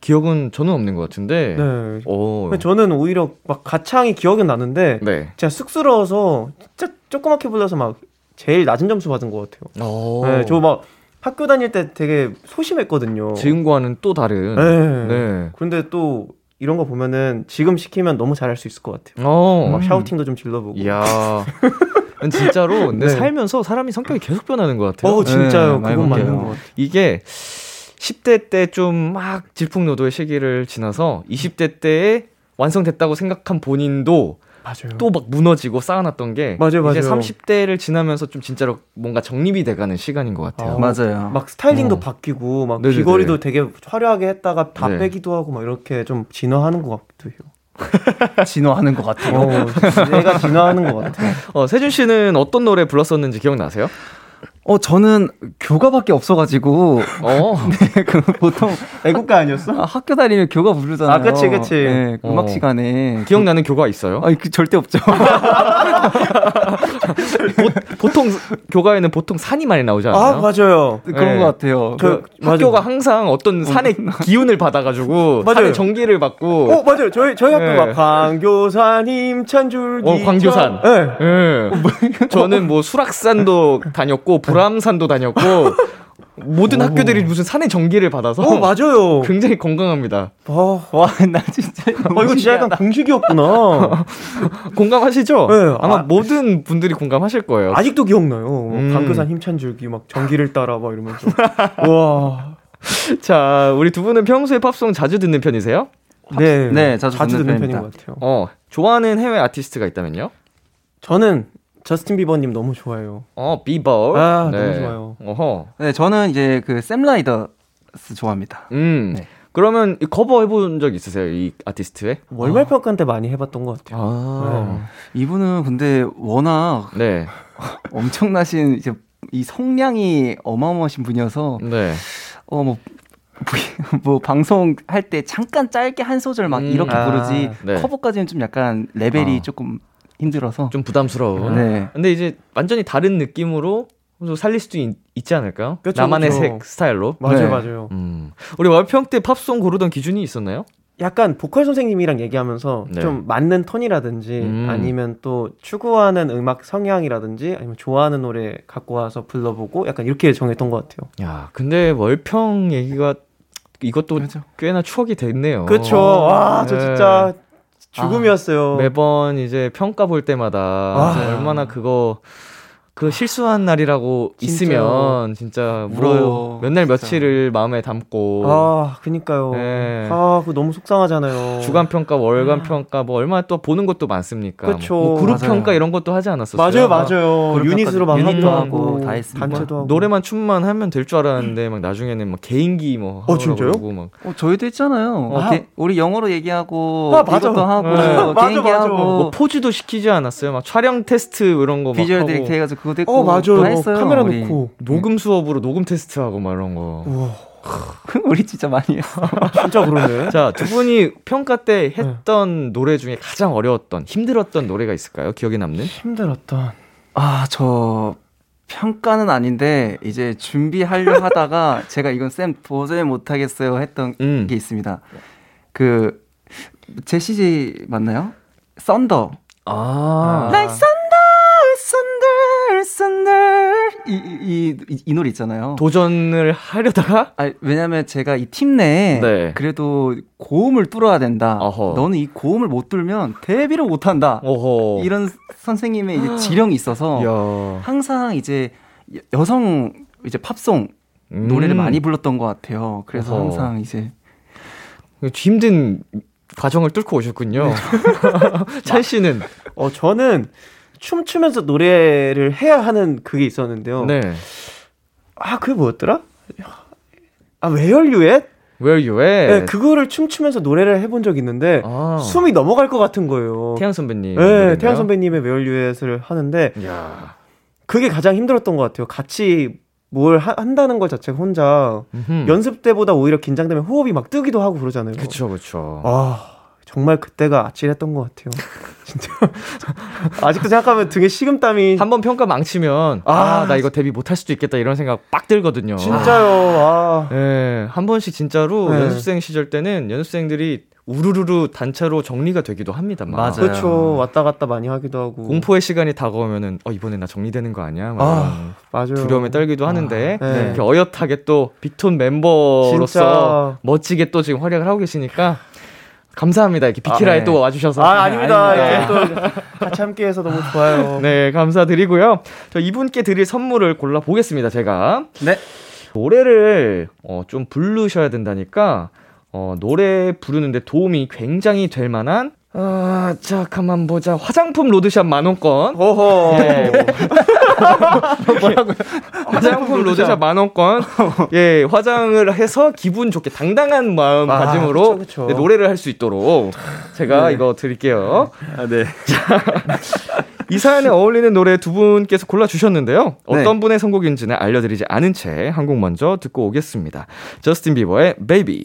기억은 저는 없는 것 같은데. 네. 어. 근데 저는 오히려 막 가창이 기억은 나는데 네. 제가 쑥스러워서 진짜 조그맣게 불러서 막 제일 낮은 점수 받은 것 같아요. 어. 네, 저 막 학교 다닐 때 되게 소심했거든요. 지금과는 또 다른. 네. 네. 그런데 또 이런 거 보면은 지금 시키면 너무 잘할 수 있을 것 같아요. 어. 막 샤우팅도 좀 질러보고. 이야. 진짜로 근데 네. 살면서 사람이 성격이 계속 변하는 것 같아요. 어, 진짜요. 네, 그건. 맞는 것 같아요. 이게 10대 때 좀 막 질풍노도의 시기를 지나서 20대 때에 완성됐다고 생각한 본인도 맞아요. 또막 무너지고 쌓아놨던 게 맞아요, 이제 맞아요. 30대를 지나면서 좀 진짜로 뭔가 정립이 돼가는 시간인 것 같아요. 아, 맞아요. 막 스타일링도 어. 바뀌고 막 네네네. 귀걸이도 되게 화려하게 했다가 다 네. 빼기도 하고 막 이렇게 좀 진화하는 것 같기도 해요. 진화하는 것 같아요. 어, 내가 진화하는 것 같아요. 어, 세준 씨는 어떤 노래 불렀었는지 기억나세요? 어, 저는 교가밖에 없어가지고, 어, 네, 그 보통 애국가 아니었어? 아, 학교 다니면 교가 부르잖아요. 아, 그치, 그치. 네, 음악 어. 시간에. 기억나는 교가 있어요? 아니, 그 절대 없죠. 보 통 교가에는 보통 산이 많이 나오지 않아요? 아 맞아요. 그런 네. 것 같아요. 저 학교가 항상 어떤 산의 기운을 받아가지고 맞아요. 산의 전기를 받고 어 맞아요. 저희 저희 학교 네. 막 광교산 힘찬 줄기. 어, 광교산. 네. 예. 저는 뭐 수락산도 다녔고 불암산도 다녔고 모든 학교들이 무슨 산의 전기를 받아서 어 맞아요. 굉장히 건강합니다. 어, 와, 나 진짜. 어 이거 진짜 약간 공식이었구나. 공감하시죠? 네, 아마 아- 모든 분들이 공감하실 거예요. 아직도 기억나요. 음. 광교산 힘찬 줄기 막 정기를 따라 막 이러면서. 와. 자, 우리 두 분은 평소에 팝송 자주 듣는 편이세요? 네. 네, 자주 듣는 듣는 편인. 것 같아요. 어, 좋아하는 해외 아티스트가 있다면요? 저는 저스틴 비버님 너무 좋아해요. 어, 비버. 아, 너무 좋아요. 어허. 네, 저는 이제 그 샘 라이더스 좋아합니다. 음. 네. 그러면 이 커버 해본 적 있으세요? 이 아티스트의? 월말 평가 때 많이 해봤던 것 같아요. 아. 이분은 근데 워낙 네. 엄청나신 이제 이 성량이 어마어마하신 분이어서 네. 어뭐 뭐 방송 할 때 잠깐 짧게 한 소절 막 음. 이렇게 아, 부르지 네. 커버까지는 좀 약간 레벨이 아. 조금 힘들어서 좀 부담스러운. 네. 근데 이제 완전히 다른 느낌으로 좀 살릴 수도 있, 지 않을까요? 그쵸, 나만의 그쵸. 색 스타일로. 맞아요, 네. 맞아요. 음. 우리 월평 때 팝송 고르던 기준이 있었나요? 약간 보컬 선생님이랑 얘기하면서 네. 좀 맞는 톤이라든지 음. 아니면 또 추구하는 음악 성향이라든지 아니면 좋아하는 노래 갖고 와서 불러보고 약간 이렇게 정했던 것 같아요. 야, 근데 월평 얘기가 이것도 그렇죠. 꽤나 추억이 됐네요. 그렇죠. 와, 저 네. 진짜 죽음이었어요. 매번 이제 평가 볼 때마다 와. 얼마나 그거 그 실수한 날이라고 진짜요. 있으면 진짜 울어요. 뭐몇날 진짜. 며칠을 마음에 담고 아, 그니까요. 네. 아, 그거 너무 속상하잖아요. 주간 평가, 월간 평가 뭐 얼마나 또 보는 것도 많습니까? 그쵸. 뭐 그룹 맞아요. 평가 이런 것도 하지 맞아요, 않았었어요? 맞아요. 그룹 유닛으로 막 평가도 유닛도 하고, 다 했습니다. 단체도 하고. 노래만 춤만 하면 될 줄 알았는데 막 나중에는 막 개인기 뭐 어, 진짜요? 막 어, 저희도 했잖아요. 아. 게- 우리 영어로 얘기하고 아, 맞아. 이것도 하고 네. 맞아, 개인기 맞아. 하고 뭐 포즈도 시키지 않았어요? 막 촬영 테스트 이런 거막 비주얼 하고 direct 해가지고 그거 됐고 어, 맞아요. 다 했어요. 카메라 우리. 놓고. 녹음 수업으로 녹음 테스트하고 막 이런 거. 우와, 우리 진짜 많이 했어. 진짜 그러네. 자, 두 분이 평가 때 했던 노래 중에 가장 어려웠던, 힘들었던 노래가 있을까요? 기억에 남는? 힘들었던. 아, 저 평가는 아닌데 이제 준비하려 하다가 제가 이건 쌤 도저히 못 하겠어요 했던 음. 게 있습니다. 그 제시지 맞나요? 썬더. 아. Like thunder, thunder, thunder. 이, 이, 이, 이 노래 있잖아요. 도전을 하려다가 아, 왜냐면 제가 이 팀 내에 네. 그래도 고음을 뚫어야 된다. 어허. 너는 이 고음을 못 뚫으면 데뷔를 못 한다. 어허. 이런 선생님의 이제 지령이 있어서 야. 항상 이제 여- 여성 이제 팝송 음. 노래를 많이 불렀던 것 같아요. 그래서 어허. 항상 이제 힘든 과정을 뚫고 오셨군요. 찬 씨는 어, 저는 춤추면서 노래를 해야 하는 그게 있었는데요. 네. 아, 그게 뭐였더라? 아, Where You at? Where you at? 네, 그거를 춤추면서 노래를 해본 적이 있는데 아. 숨이 넘어갈 것 같은 거예요. 태양 선배님. 네, 노래인가요? 태양 선배님의 Where You at을 하는데 야. 그게 가장 힘들었던 것 같아요. 같이 뭘 하- 한다는 것 자체가 혼자 음흠. 연습 때보다 오히려 긴장되면 호흡이 막 뜨기도 하고 그러잖아요. 그쵸, 그쵸. 아, 정말 그때가 아찔했던 것 같아요. 진짜. 아직도 생각하면 등에 식은땀이. 한 번 평가 망치면 아, 아, 나 이거 데뷔 못할 수도 있겠다 이런 생각 빡 들거든요. 진짜요, 아. 예, 한 번씩 진짜로 네. 연습생 시절 때는 연습생들이 우르르르 단체로 정리가 되기도 합니다. 막. 맞아요. 그렇죠. 왔다 갔다 많이 하기도 하고. 공포의 시간이 다가오면은 어 이번에 나 정리되는 거 아니야? 막 아, 맞아요. 두려움에 떨기도 하는데 네. 이렇게 어엿하게 또 빅톤 멤버로서 진짜. 멋지게 또 지금 활약을 하고 계시니까 감사합니다. 이렇게 비키라에 아, 네. 또 와주셔서 아, 아닙니다. 아닙니다. 이렇게 또 같이 함께 해서 너무 좋아요. 네, 감사드리고요. 저 이분께 드릴 선물을 골라 보겠습니다. 제가 네. 노래를 어, 좀 부르셔야 된다니까 어, 노래 부르는데 도움이 굉장히 될 만한 아, 자, 가만 보자. 화장품 로드샵 만원권. 호호. 예. 뭐라고요? 화장품 로드샵 만원권. 예, 화장을 해서 기분 좋게 당당한 마음가짐으로 아, 그쵸, 그쵸. 네, 노래를 할 수 있도록 제가 이거 드릴게요. 아, 네. 이 사연에 어울리는 노래 두 분께서 골라주셨는데요. 네. 어떤 분의 선곡인지는 알려드리지 않은 채 한 곡 먼저 듣고 오겠습니다. 저스틴 비버의 Baby.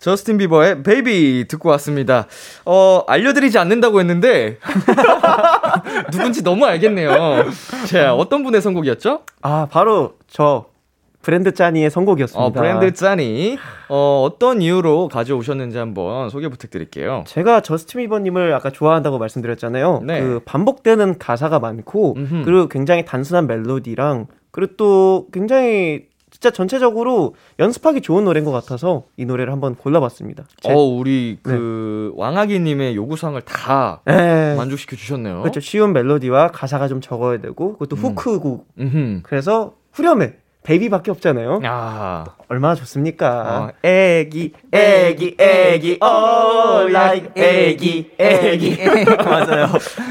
저스틴 비버의 Baby 듣고 왔습니다. 어, 알려드리지 않는다고 했는데, 누군지 너무 알겠네요. 자, 어떤 분의 선곡이었죠? 아, 바로 저 브랜드 짜니의 선곡이었습니다. 어, 브랜드 짠이, 어, 어떤 이유로 가져오셨는지 한번 소개 부탁드릴게요. 제가 저스틴 비버님을 아까 좋아한다고 말씀드렸잖아요. 네. 그 반복되는 가사가 많고 음흠. 그리고 굉장히 단순한 멜로디랑 그리고 또 굉장히 진짜 전체적으로 연습하기 좋은 노래인 것 같아서 이 노래를 한번 골라봤습니다. 제- 어, 우리 그, 왕아기님의 요구사항을 다 네. 만족시켜 주셨네요. 그렇죠. 쉬운 멜로디와 가사가 좀 적어야 되고 그것도 음. 후크곡. 음흠. 그래서 후렴에 베이비밖에 없잖아요. 아, 얼마나 좋습니까? 어, 애기, 애기, 애기, 어, like 애기, 애기. 맞아요.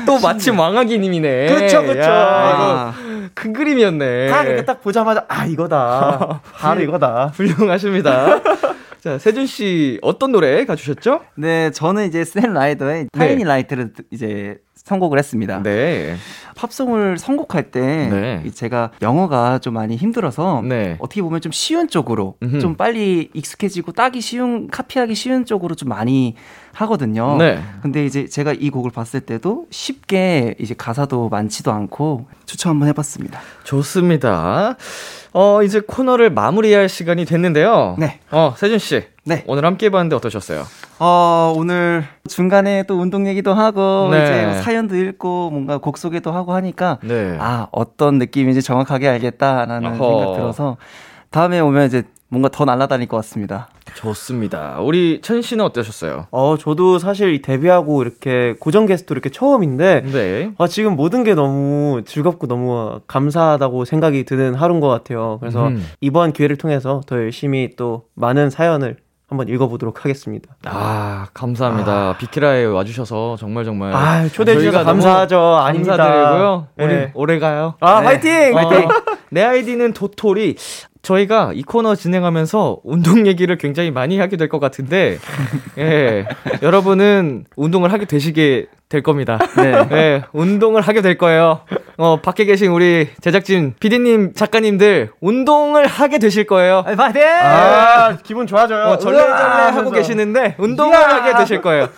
또 마침 왕아기님이네. 야, 이거 큰 그림이었네. 딱 이렇게 딱 보자마자 아 이거다. 바로 이거다. 훌륭하십니다. 자, 세준 씨 어떤 노래 가주셨죠? 네, 저는 이제 샘 라이더의 타이니 라이트를 이제 선곡을 했습니다. 네. 팝송을 선곡할 때 네. 이 제가 영어가 좀 많이 힘들어서 네. 어떻게 보면 좀 쉬운 쪽으로 음흠. 좀 빨리 익숙해지고 따기 쉬운 카피하기 쉬운 쪽으로 좀 많이 하거든요. 네. 근데 이제 제가 이 곡을 봤을 때도 쉽게 이제 가사도 많지도 않고 추천 한번 해봤습니다. 좋습니다. 어, 이제 코너를 마무리할 시간이 됐는데요. 네. 어, 세준 씨. 네. 오늘 함께 해 봤는데 어떠셨어요? 어, 오늘 중간에 또 운동 얘기도 하고 네. 이제 사연도 읽고 뭔가 곡 소개도 하고 하니까 네. 아 어떤 느낌인지 정확하게 알겠다라는 어허. 생각 들어서 다음에 오면 이제 뭔가 더 날아다닐 것 같습니다. 좋습니다. 우리 천 씨는 어떠셨어요? 어 저도 사실 이 데뷔하고 이렇게 고정 게스트 이렇게 처음인데 네. 아, 지금 모든 게 너무 즐겁고 너무 감사하다고 생각이 드는 하루인 것 같아요. 그래서 음. 이번 기회를 통해서 더 열심히 또 많은 사연을 한번 읽어보도록 하겠습니다. 아, 감사합니다. 비키라에 와주셔서 정말 정말. 아, 초대해 주셔서 저희가 너무 감사하죠. 아닙니다. 감사드리고요. 우리 네. 오래 가요. 아, 네. 화이팅! 화이팅! 어, 내 아이디는 도토리. 저희가 이 코너 진행하면서 운동 얘기를 굉장히 많이 하게 될 것 같은데, 예, 여러분은 운동을 하게 되시게 될 겁니다. 네. 예, 운동을 하게 될 거예요. 어, 밖에 계신 우리 제작진, PD님, 작가님들, 운동을 하게 되실 거예요. 파이팅! 아, 기분 좋아져요. 어, 절레절레! 하고. 계시는데 운동을 이야! 하게 되실 거예요.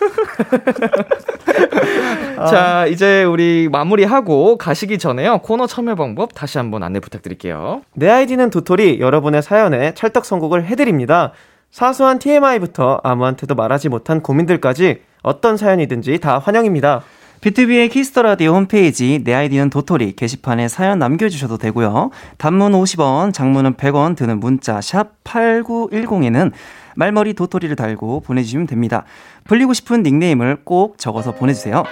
자, 이제 우리 마무리하고 가시기 전에요. 코너 참여 방법 다시 한번 안내 부탁드릴게요. 내 아이디는 도토리 여러분의 사연에 찰떡 선곡을 해드립니다. 사소한 TMI부터 아무한테도 말하지 못한 고민들까지 어떤 사연이든지 다 환영입니다. 비투비의 키스 더 라디오 홈페이지 내 아이디는 도토리 게시판에 사연 남겨주셔도 되고요. 단문 50원, 장문은 100원 드는 문자 샵 #8910에는 말머리 도토리를 달고 보내주시면 됩니다. 불리고 싶은 닉네임을 꼭 적어서 보내주세요.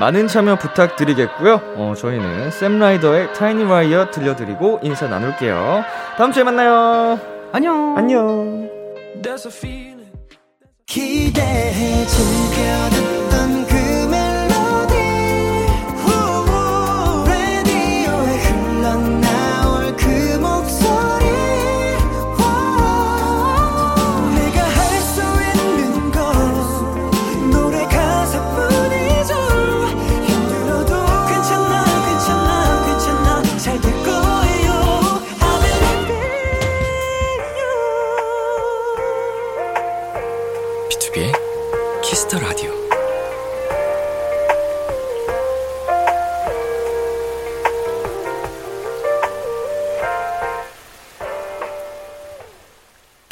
많은 참여 부탁드리겠고요. 어, 저희는 샘라이더의 타이니 와이어 들려드리고 인사 나눌게요. 다음 주에 만나요. 안녕. 안녕. 기대해 라디오에 흘러나올 그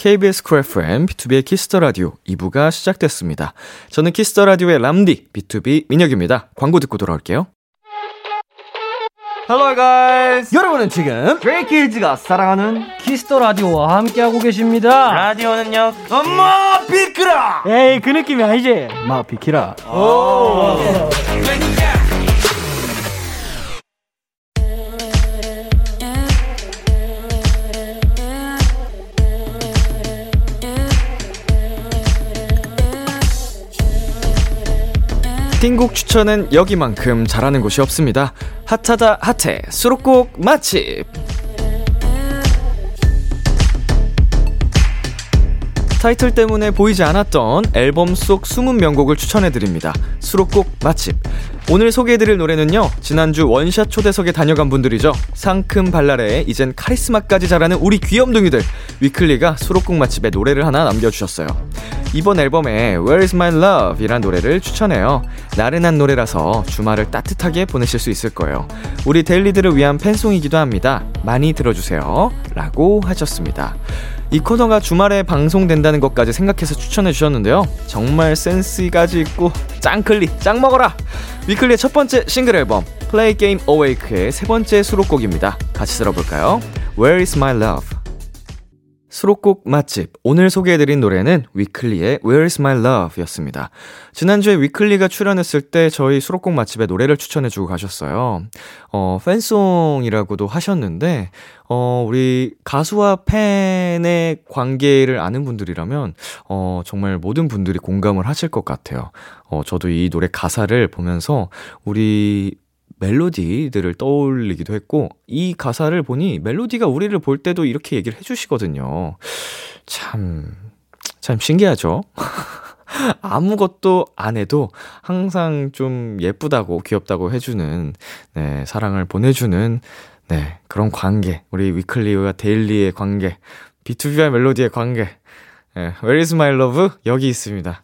KBS 쿨 FM, 비투비의 키스 더 라디오 2부가 시작됐습니다. 저는 키스 더 라디오의 람디, B2B 민혁입니다. 광고 듣고 돌아올게요. Hello guys. 여러분은 지금 스트레이 키즈가 사랑하는 키스 더 라디오와 함께하고 계십니다. 라디오는요. 엄마 비키라. 에이 그 느낌이 아니지. 마 비키라. 띵곡 추천은 여기만큼 잘하는 곳이 없습니다. 핫하다 핫해 수록곡 맛집. 타이틀 때문에 보이지 않았던 앨범 속 숨은 명곡을 추천해드립니다. 수록곡 맛집. 오늘 소개해드릴 노래는요, 지난주 원샷 초대석에 다녀간 분들이죠. 상큼 발랄해, 이젠 카리스마까지 잘하는 우리 귀염둥이들. 위클리가 수록곡 맛집에 노래를 하나 남겨주셨어요. 이번 앨범에 Where is my love? 이란 노래를 추천해요. 나른한 노래라서 주말을 따뜻하게 보내실 수 있을 거예요. 우리 데일리들을 위한 팬송이기도 합니다. 많이 들어주세요. 라고 하셨습니다. 이 코너가 주말에 방송된다는 것까지 생각해서 추천해 주셨는데요. 정말 센스까지 있고 짱클리 짱 먹어라. 위클리의 첫 번째 싱글 앨범 Play Game Awake의 세 번째 수록곡입니다. 같이 들어볼까요? Where is my love? 수록곡 맛집. 오늘 소개해드린 노래는 위클리의 Where is my love 였습니다. 지난주에 위클리가 출연했을 때 저희 수록곡 맛집에 노래를 추천해주고 가셨어요. 어, 팬송이라고도 하셨는데, 어, 우리 가수와 팬의 관계를 아는 분들이라면, 어, 정말 모든 분들이 공감을 하실 것 같아요. 어, 저도 이 노래 가사를 보면서 우리 멜로디들을 떠올리기도 했고, 이 가사를 보니 멜로디가 우리를 볼 때도 이렇게 얘기를 해주시거든요. 참, 참 신기하죠? 아무것도 안 해도 항상 좀 예쁘다고 귀엽다고 해주는, 네, 사랑을 보내주는, 네, 그런 관계. 우리 위클리와 데일리의 관계. B2B와 멜로디의 관계. 네, Where is my love? 여기 있습니다.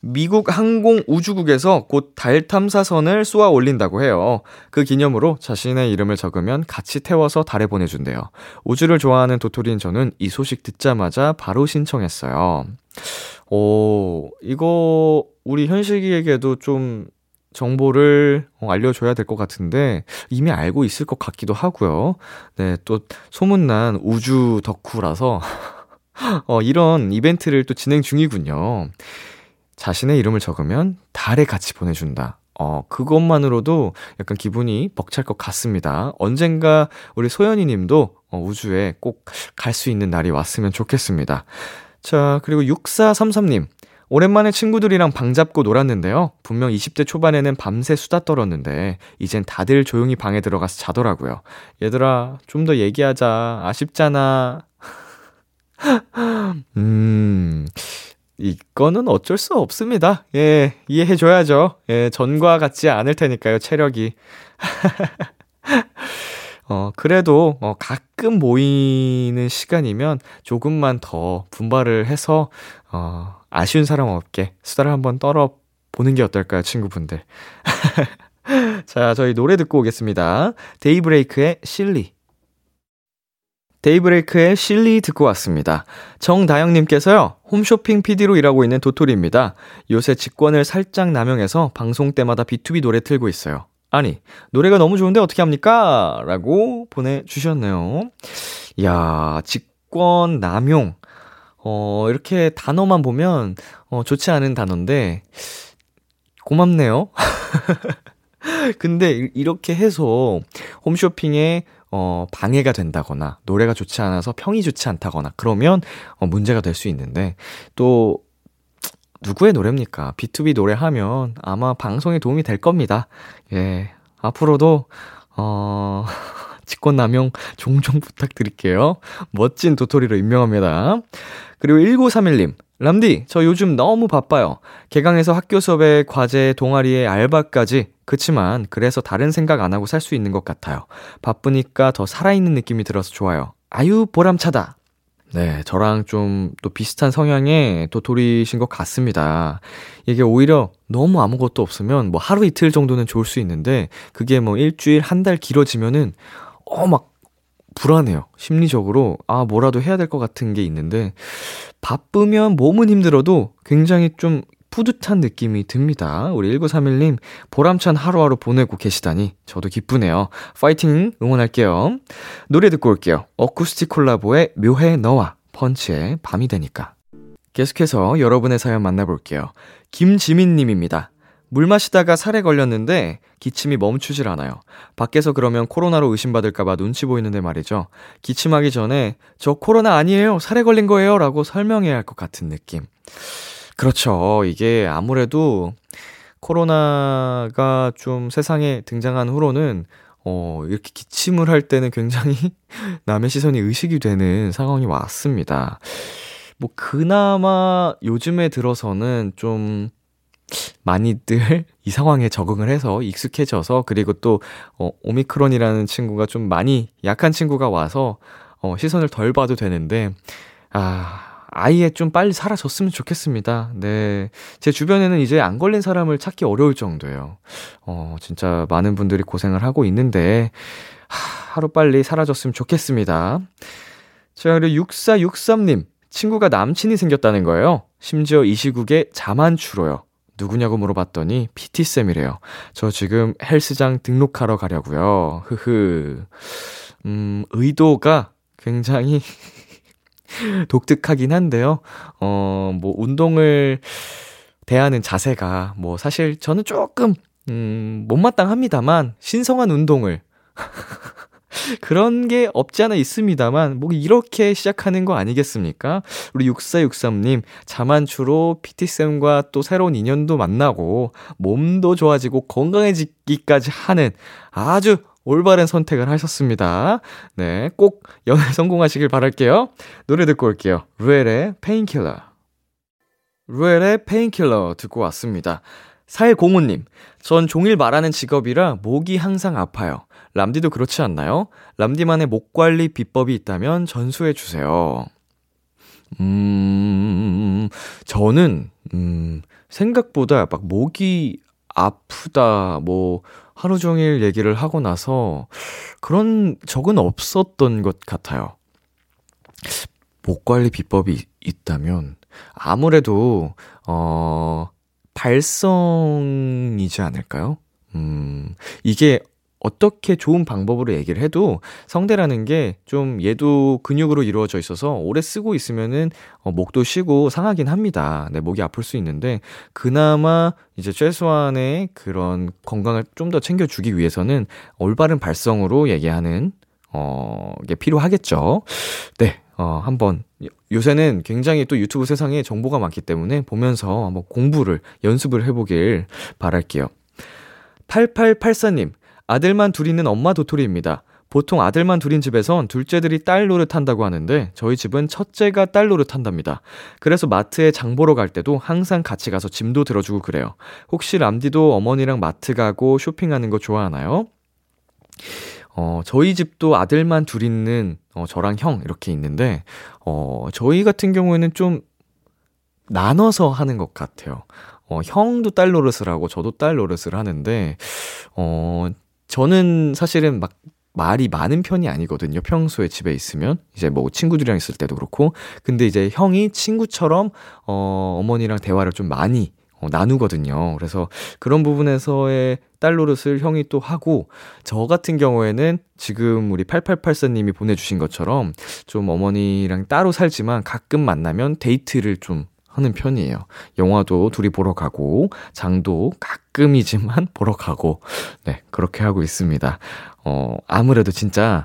미국 항공우주국에서 곧 달 탐사선을 쏘아 올린다고 해요. 그 기념으로 자신의 이름을 적으면 같이 태워서 달에 보내준대요. 우주를 좋아하는 도토리인 저는 이 소식 듣자마자 바로 신청했어요. 오, 이거 우리 현식이에게도 좀 정보를 어, 알려줘야 될 것 같은데 이미 알고 있을 것 같기도 하고요. 네, 또 소문난 우주 덕후라서 어, 이런 이벤트를 또 진행 중이군요. 자신의 이름을 적으면 달에 같이 보내준다. 어, 그것만으로도 약간 기분이 벅찰 것 같습니다. 언젠가 우리 소연이 님도 어, 우주에 꼭 갈 수 있는 날이 왔으면 좋겠습니다. 자, 그리고 6433님. 오랜만에 친구들이랑 방 잡고 놀았는데요. 분명 20대 초반에는 밤새 수다 떨었는데, 이젠 다들 조용히 방에 들어가서 자더라고요. 얘들아, 좀 더 얘기하자. 아쉽잖아. 음, 이거는 어쩔 수 없습니다. 예, 이해해줘야죠. 예, 전과 같지 않을 테니까요, 체력이. 어, 그래도, 어, 가끔 모이는 시간이면 조금만 더 분발을 해서, 어, 아쉬운 사람 없게 수다를 한번 떨어 보는 게 어떨까요, 친구분들. 자, 저희 노래 듣고 오겠습니다. 데이브레이크의 실리. 데이브레이크의 실리 듣고 왔습니다. 정다영님께서요, 홈쇼핑 PD로 일하고 있는 도토리입니다. 요새 직권을 살짝 남용해서 방송 때마다 B2B 노래 틀고 있어요. 아니, 노래가 너무 좋은데 어떻게 합니까? 라고 보내주셨네요. 이야, 직권 남용. 어, 이렇게 단어만 보면, 어, 좋지 않은 단어인데, 고맙네요. 근데 이렇게 해서 홈쇼핑에 어, 방해가 된다거나, 노래가 좋지 않아서 평이 좋지 않다거나, 그러면, 어, 문제가 될 수 있는데, 또, 누구의 노래입니까? B2B 노래하면 아마 방송에 도움이 될 겁니다. 예. 앞으로도, 어, 직권남용 종종 부탁드릴게요. 멋진 도토리로 임명합니다. 그리고 1931님, 람디, 저 요즘 너무 바빠요. 개강해서 학교 수업에 과제, 동아리에 알바까지. 그치만, 그래서 다른 생각 안 하고 살 수 있는 것 같아요. 바쁘니까 더 살아있는 느낌이 들어서 좋아요. 아유, 보람차다. 네, 저랑 좀 또 비슷한 성향의 도토리신 것 같습니다. 이게 오히려 너무 아무것도 없으면 뭐 하루 이틀 정도는 좋을 수 있는데, 그게 뭐 일주일, 한 달 길어지면은, 어, 막 불안해요. 심리적으로, 아, 뭐라도 해야 될 것 같은 게 있는데, 바쁘면 몸은 힘들어도 굉장히 좀 뿌듯한 느낌이 듭니다. 우리 1931님, 보람찬 하루하루 보내고 계시다니, 저도 기쁘네요. 파이팅 응원할게요. 노래 듣고 올게요. 어쿠스틱 콜라보의 묘해 너와 펀치의 밤이 되니까. 계속해서 여러분의 사연 만나볼게요. 김지민님입니다. 물 마시다가 살에 걸렸는데 기침이 멈추질 않아요. 밖에서 그러면 코로나로 의심받을까봐 눈치 보이는데 말이죠. 기침하기 전에 저 코로나 아니에요. 살에 걸린 거예요. 라고 설명해야 할 것 같은 느낌. 그렇죠. 이게 아무래도 코로나가 좀 세상에 등장한 후로는 어, 이렇게 기침을 할 때는 굉장히 남의 시선이 의식이 되는 상황이 왔습니다. 뭐, 그나마 요즘에 들어서는 좀 많이들 이 상황에 적응을 해서 익숙해져서 그리고 또 어, 오미크론이라는 친구가 좀 많이 약한 친구가 와서 어, 시선을 덜 봐도 되는데 아 아예 좀 빨리 사라졌으면 좋겠습니다. 네. 제 주변에는 이제 안 걸린 사람을 찾기 어려울 정도예요. 어, 진짜 많은 분들이 고생을 하고 있는데, 하, 하루 빨리 사라졌으면 좋겠습니다. 자, 그리고 6463님. 친구가 남친이 생겼다는 거예요. 심지어 이 시국에 자만 추로요. 누구냐고 물어봤더니 PT쌤이래요. 저 지금 헬스장 등록하러 가려고요. 흐흐. 음, 의도가 굉장히 독특하긴 한데요. 어, 뭐, 운동을 대하는 자세가, 뭐, 사실 저는 조금, 음, 못마땅합니다만, 신성한 운동을. 그런 게 없지 않아 있습니다만, 뭐, 이렇게 시작하는 거 아니겠습니까? 우리 6463님, 자만추로 PT쌤과 또 새로운 인연도 만나고, 몸도 좋아지고 건강해지기까지 하는 아주 올바른 선택을 하셨습니다. 네, 꼭 연애 성공하시길 바랄게요. 노래 듣고 올게요. 루엘의 Painkiller. 루엘의 Painkiller 듣고 왔습니다. 사일공호님, 전 종일 말하는 직업이라 목이 항상 아파요. 람디도 그렇지 않나요? 람디만의 목 관리 비법이 있다면 전수해 주세요. 음, 저는, 음, 생각보다 막 목이 아프다, 뭐, 하루 종일 얘기를 하고 나서 그런 적은 없었던 것 같아요. 목 관리 비법이 있다면 아무래도 어 발성이지 않을까요? 음, 이게 어떻게 좋은 방법으로 얘기를 해도 성대라는 게 좀 얘도 근육으로 이루어져 있어서 오래 쓰고 있으면은 어, 목도 쉬고 상하긴 합니다. 네, 목이 아플 수 있는데 그나마 이제 최소한의 그런 건강을 좀 더 챙겨주기 위해서는 올바른 발성으로 얘기하는 어, 게 필요하겠죠. 네, 어, 한번 요새는 굉장히 또 유튜브 세상에 정보가 많기 때문에 보면서 한번 공부를 연습을 해보길 바랄게요. 8884님, 아들만 둘 있는 엄마 도토리입니다. 보통 아들만 둘인 집에선 둘째들이 딸 노릇한다고 하는데 저희 집은 첫째가 딸 노릇한답니다. 그래서 마트에 장 보러 갈 때도 항상 같이 가서 짐도 들어주고 그래요. 혹시 람디도 어머니랑 마트 가고 쇼핑하는 거 좋아하나요? 어, 저희 집도 아들만 둘 있는 어, 저랑 형 이렇게 있는데 어, 저희 같은 경우에는 좀 나눠서 하는 것 같아요. 어, 형도 딸 노릇을 하고 저도 딸 노릇을 하는데 어, 저는 사실은 막 말이 많은 편이 아니거든요. 평소에 집에 있으면. 이제 뭐 친구들이랑 있을 때도 그렇고. 근데 이제 형이 친구처럼, 어, 어머니랑 대화를 좀 많이 어, 나누거든요. 그래서 그런 부분에서의 딸 노릇을 형이 또 하고, 저 같은 경우에는 지금 우리 8884님이 보내주신 것처럼 좀 어머니랑 따로 살지만 가끔 만나면 데이트를 좀 하는 편이에요. 영화도 둘이 보러 가고, 장도 가끔이지만 보러 가고, 네, 그렇게 하고 있습니다. 어, 아무래도 진짜,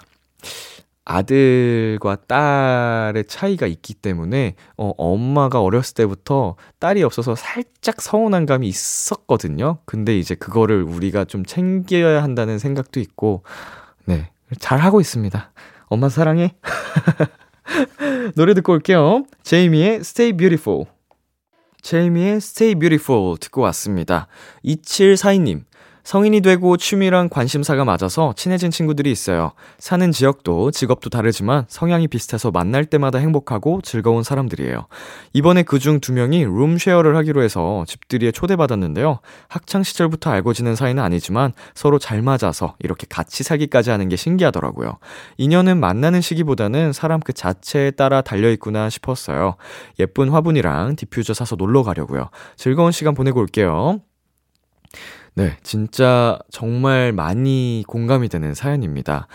아들과 딸의 차이가 있기 때문에, 어, 엄마가 어렸을 때부터 딸이 없어서 살짝 서운한 감이 있었거든요. 근데 이제 그거를 우리가 좀 챙겨야 한다는 생각도 있고, 네. 잘 하고 있습니다. 엄마 사랑해. 노래 듣고 올게요. 제이미의 Stay Beautiful. 제이미의 Stay Beautiful 듣고 왔습니다. 2742님. 성인이 되고 취미랑 관심사가 맞아서 친해진 친구들이 있어요. 사는 지역도 직업도 다르지만 성향이 비슷해서 만날 때마다 행복하고 즐거운 사람들이에요. 이번에 그중 두 명이 room share를 하기로 해서 집들이에 초대받았는데요. 학창 시절부터 알고 지낸 사이는 아니지만 서로 잘 맞아서 이렇게 같이 살기까지 하는 게 신기하더라고요. 인연은 만나는 시기보다는 사람 그 자체에 따라 달려 있구나 싶었어요. 예쁜 화분이랑 디퓨저 사서 놀러 가려고요. 즐거운 시간 보내고 올게요. 네, 진짜 정말 많이 공감이 되는 사연입니다.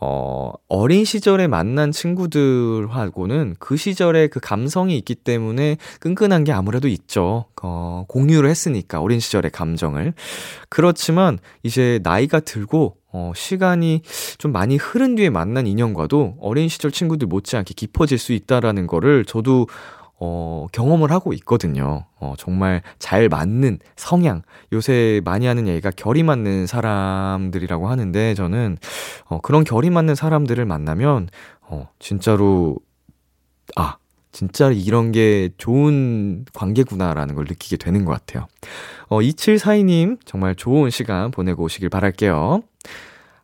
어, 어린 시절에 만난 친구들하고는 그 시절에 그 감성이 있기 때문에 끈끈한 게 아무래도 있죠. 어, 공유를 했으니까, 어린 시절의 감정을. 그렇지만, 이제 나이가 들고, 어, 시간이 좀 많이 흐른 뒤에 만난 인연과도 어린 시절 친구들 못지않게 깊어질 수 있다라는 거를 저도 어, 경험을 하고 있거든요. 어, 정말 잘 맞는 성향. 요새 많이 하는 얘기가 결이 맞는 사람들이라고 하는데, 저는, 어, 그런 결이 맞는 사람들을 만나면, 어, 진짜로, 아, 진짜 이런 게 좋은 관계구나라는 걸 느끼게 되는 것 같아요. 어, 2742님, 정말 좋은 시간 보내고 오시길 바랄게요.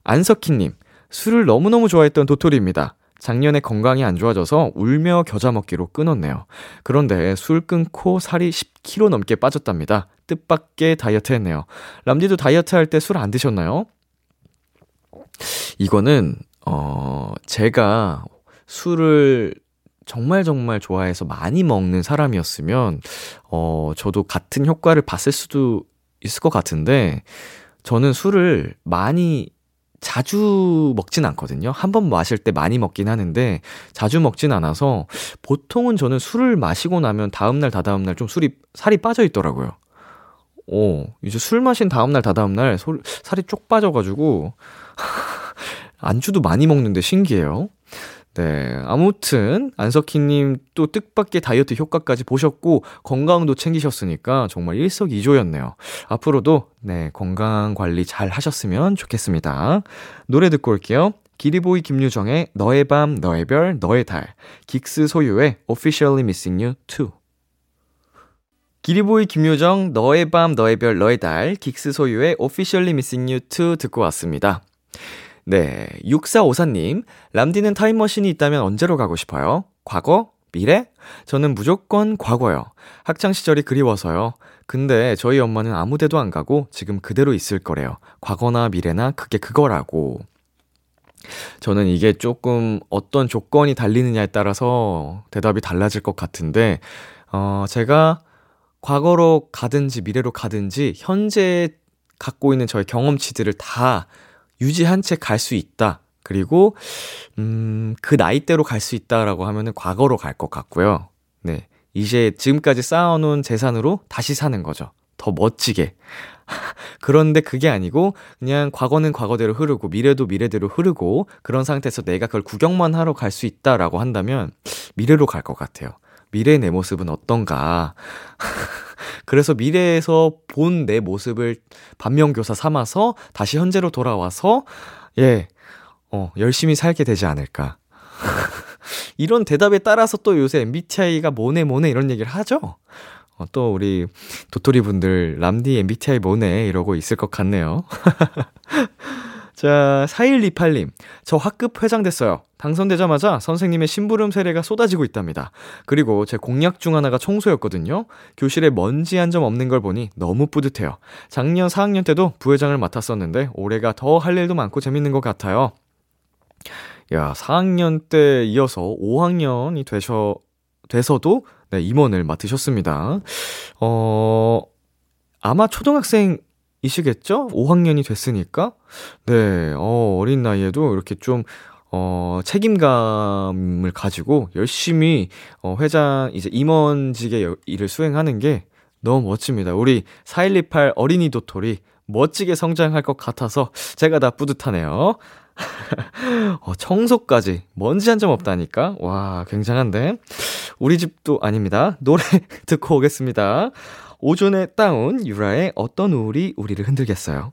안석희님, 술을 너무너무 좋아했던 도토리입니다. 작년에 건강이 안 좋아져서 울며 겨자 먹기로 끊었네요. 그런데 술 끊고 살이 10kg 넘게 빠졌답니다. 뜻밖의 다이어트 했네요. 람디도 다이어트 할 때 술 안 드셨나요? 이거는, 어, 제가 술을 정말 정말 좋아해서 많이 먹는 사람이었으면, 어, 저도 같은 효과를 봤을 수도 있을 것 같은데, 저는 술을 많이 자주 먹진 않거든요. 한 번 마실 때 많이 먹긴 하는데 자주 먹진 않아서 보통은 저는 술을 마시고 나면 다음날 다다음날 좀 술이 살이 빠져 있더라고요. 오, 이제 술 마신 다음날 다다음날 살이 쪽 빠져가지고 안주도 많이 먹는데 신기해요. 네. 아무튼, 안석희님 또 뜻밖의 다이어트 효과까지 보셨고, 건강도 챙기셨으니까 정말 일석이조였네요. 앞으로도, 네, 건강 관리 잘 하셨으면 좋겠습니다. 노래 듣고 올게요. 기리보이 김유정의 너의 밤, 너의 별, 너의 달. 긱스 소유의 Officially Missing You 2. 기리보이 김유정, 너의 밤, 너의 별, 너의 달. 긱스 소유의 Officially Missing You 2 듣고 왔습니다. 네. 6454님, 람디는 타임머신이 있다면 언제로 가고 싶어요? 과거? 미래? 저는 무조건 과거요. 학창시절이 그리워서요. 근데 저희 엄마는 아무 데도 안 가고 지금 그대로 있을 거래요. 과거나 미래나 그게 그거라고. 저는 이게 조금 어떤 조건이 달리느냐에 따라서 대답이 달라질 것 같은데, 어, 제가 과거로 가든지 미래로 가든지 현재 갖고 있는 저의 경험치들을 다 유지한 채 갈 수 있다. 그리고, 음, 그 나이대로 갈 수 있다라고 하면은 과거로 갈 것 같고요. 네. 이제 지금까지 쌓아놓은 재산으로 다시 사는 거죠. 더 멋지게. 그런데 그게 아니고 그냥 과거는 과거대로 흐르고 미래도 미래대로 흐르고 그런 상태에서 내가 그걸 구경만 하러 갈 수 있다라고 한다면 미래로 갈 것 같아요. 미래의 내 모습은 어떤가. 그래서 미래에서 본 내 모습을 반면교사 삼아서 다시 현재로 돌아와서, 예, 어, 열심히 살게 되지 않을까. 이런 대답에 따라서 또 요새 MBTI가 뭐네 뭐네 이런 얘기를 하죠? 어, 또 우리 도토리 분들 람디 MBTI 뭐네 이러고 있을 것 같네요. 자, 4128님. 저 학급 회장 됐어요. 당선되자마자 선생님의 심부름 세례가 쏟아지고 있답니다. 그리고 제 공약 중 하나가 청소였거든요. 교실에 먼지 한 점 없는 걸 보니 너무 뿌듯해요. 작년 4학년 때도 부회장을 맡았었는데 올해가 더 할 일도 많고 재밌는 것 같아요. 야, 4학년 때 이어서 5학년이 되셔, 돼서도 네, 임원을 맡으셨습니다. 어, 아마 초등학생 이시겠죠? 5학년이 됐으니까. 네, 어, 어린 나이에도 이렇게 좀, 어, 책임감을 가지고 열심히, 어, 회장, 이제 임원직의 일을 수행하는 게 너무 멋집니다. 우리 4128 어린이 도토리 멋지게 성장할 것 같아서 제가 다 뿌듯하네요. 어, 청소까지 먼지 한 점 없다니까? 와, 굉장한데? 우리 집도 아닙니다. 노래 듣고 오겠습니다. 오존의 다운, 유라의 어떤 우울이 우리를 흔들겠어요.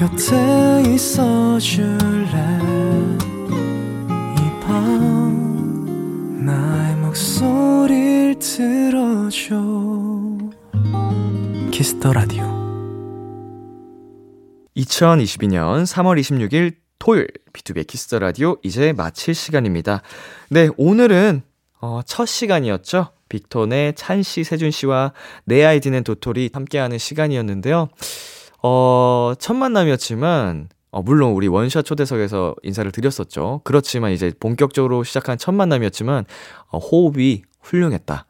곁에 있어 줄래 이 밤 나의 목소리를 들어줘 Kiss the Radio 2022년 3월 26일 토요일 B2B 키스터 라디오 이제 마칠 시간입니다. 네, 오늘은 어, 첫 시간이었죠. 빅톤의 찬 씨, 세준 씨와 내 아이디는 도토리 함께하는 시간이었는데요. 어, 첫 만남이었지만 어, 물론 우리 원샷 초대석에서 인사를 드렸었죠. 그렇지만 이제 본격적으로 시작한 첫 만남이었지만 어, 호흡이 훌륭했다.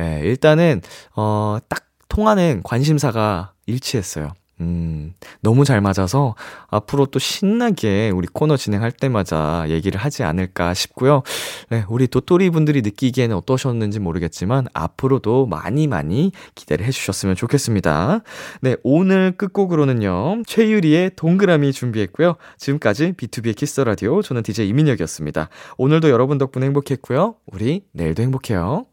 예, 일단은 어, 딱 통하는 관심사가 일치했어요. 음, 너무 잘 맞아서 앞으로 또 신나게 우리 코너 진행할 때마다 얘기를 하지 않을까 싶고요. 네, 우리 도토리 분들이 느끼기에는 어떠셨는지 모르겠지만 앞으로도 많이 많이 기대를 해주셨으면 좋겠습니다. 네, 오늘 끝곡으로는요, 최유리의 동그라미 준비했고요. 지금까지 B2B의 키스 라디오 저는 DJ 이민혁이었습니다. 오늘도 여러분 덕분에 행복했고요. 우리 내일도 행복해요.